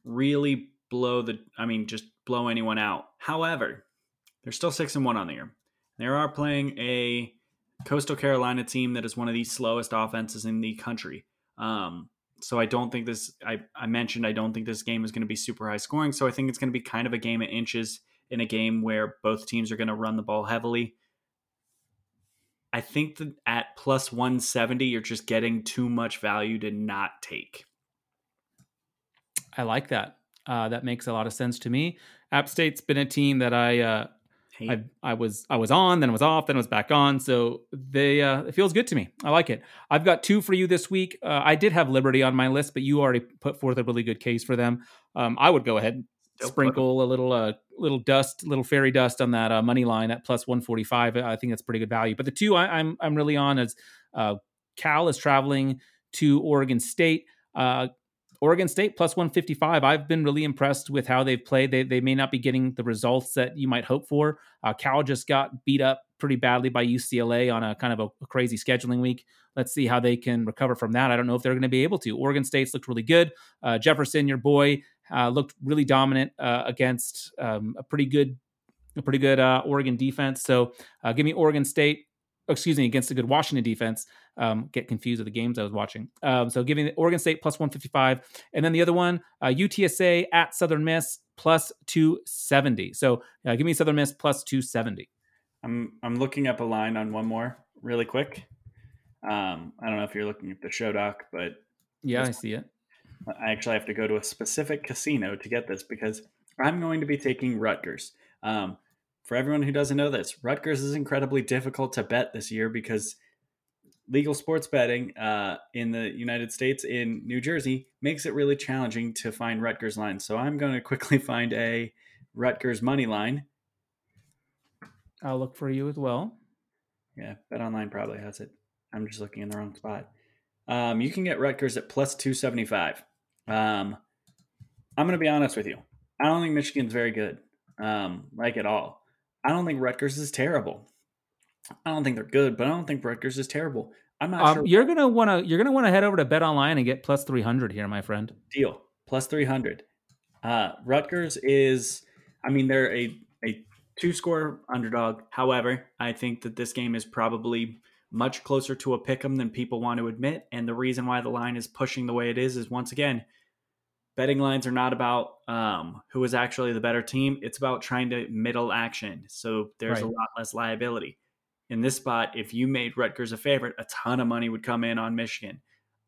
really blow the I mean just blow anyone out. However, they're still 6 and 1 on the year. They are playing a Coastal Carolina team that is one of the slowest offenses in the country. Um, so I don't think this. I, I mentioned I don't think this game is going to be super high scoring. So I think it's going to be kind of a game of inches in a game where both teams are going to run the ball heavily. I think that at plus 170, you're just getting too much value to not take. I like that. Uh, that makes a lot of sense to me. App State's been a team that I uh, I, I was I was on, then it was off, then it was back on. So they uh, it feels good to me. I like it. I've got two for you this week. Uh, I did have Liberty on my list, but you already put forth a really good case for them. Um, I would go ahead and sprinkle a little uh, little dust, little fairy dust on that uh, money line at plus one forty five. I think that's pretty good value. But the two I, am I'm, I'm really on is uh, Cal is traveling to Oregon State. Uh, Oregon State plus 155. I've been really impressed with how they've played. They, they may not be getting the results that you might hope for. Uh, Cal just got beat up pretty badly by UCLA on a kind of a, crazy scheduling week. Let's see how they can recover from that. I don't know if they're going to be able to. Oregon State's looked really good. Uh, Jefferson, your boy, uh, looked really dominant uh, against um, a pretty good, a pretty good uh, Oregon defense. So uh, give me Oregon State excuse me, against a good Washington defense. Um, get confused with the games I was watching. Um, so giving Oregon State plus 155. And then the other one, uh, UTSA at Southern Miss plus 270. So uh, give me Southern Miss plus 270. I'm, I'm looking up a line on one more really quick. Um, I don't know if you're looking at the show doc, but yeah, I see it. I actually have to go to a specific casino to get this because I'm going to be taking Rutgers. Um, for everyone who doesn't know this, Rutgers is incredibly difficult to bet this year because legal sports betting uh, in the United States, in New Jersey, makes it really challenging to find Rutgers lines. So I'm going to quickly [laughs] find a Rutgers money line. I'll look for you as well. Yeah, Bet Online probably has it. I'm just looking in the wrong spot. Um, you can get Rutgers at plus 275. Um, I'm going to be honest with you. I don't think Michigan's very good, um, like at all. I don't think Rutgers is terrible. I don't think they're good, but I don't think Rutgers is terrible. I'm not Um, sure. You're gonna wanna you're gonna wanna head over to Bet Online and get plus three hundred here, my friend. Deal plus 300. Uh, Rutgers is, I mean, they're a, a two score underdog. However, I think that this game is probably much closer to a pick 'em than people want to admit. And the reason why the line is pushing the way it is is once again, betting lines are not about um, who is actually the better team. It's about trying to middle action. So there's a lot less liability. In this spot, if you made Rutgers a favorite, a ton of money would come in on Michigan.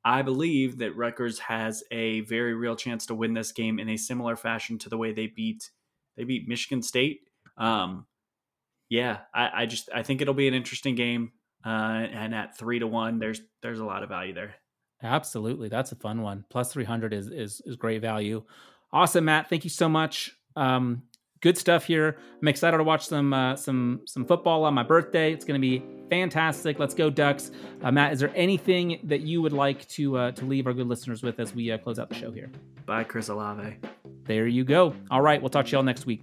I believe that Rutgers has a very real chance to win this game in a similar fashion to the way they beat they beat Michigan State. Um, yeah, I, I just I think it'll be an interesting game. Uh, and at three to one, there's there's a lot of value there. Absolutely, that's a fun one. Plus three hundred is is is great value. Awesome, Matt. Thank you so much. Um, good stuff here. I'm excited to watch some uh, some some football on my birthday. It's going to be fantastic. Let's go Ducks. Uh, Matt, is there anything that you would like to uh, to leave our good listeners with as we uh, close out the show here? Bye, Chris Olave. There you go. All right, we'll talk to y'all next week.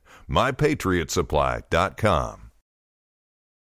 MyPatriotSupply.com.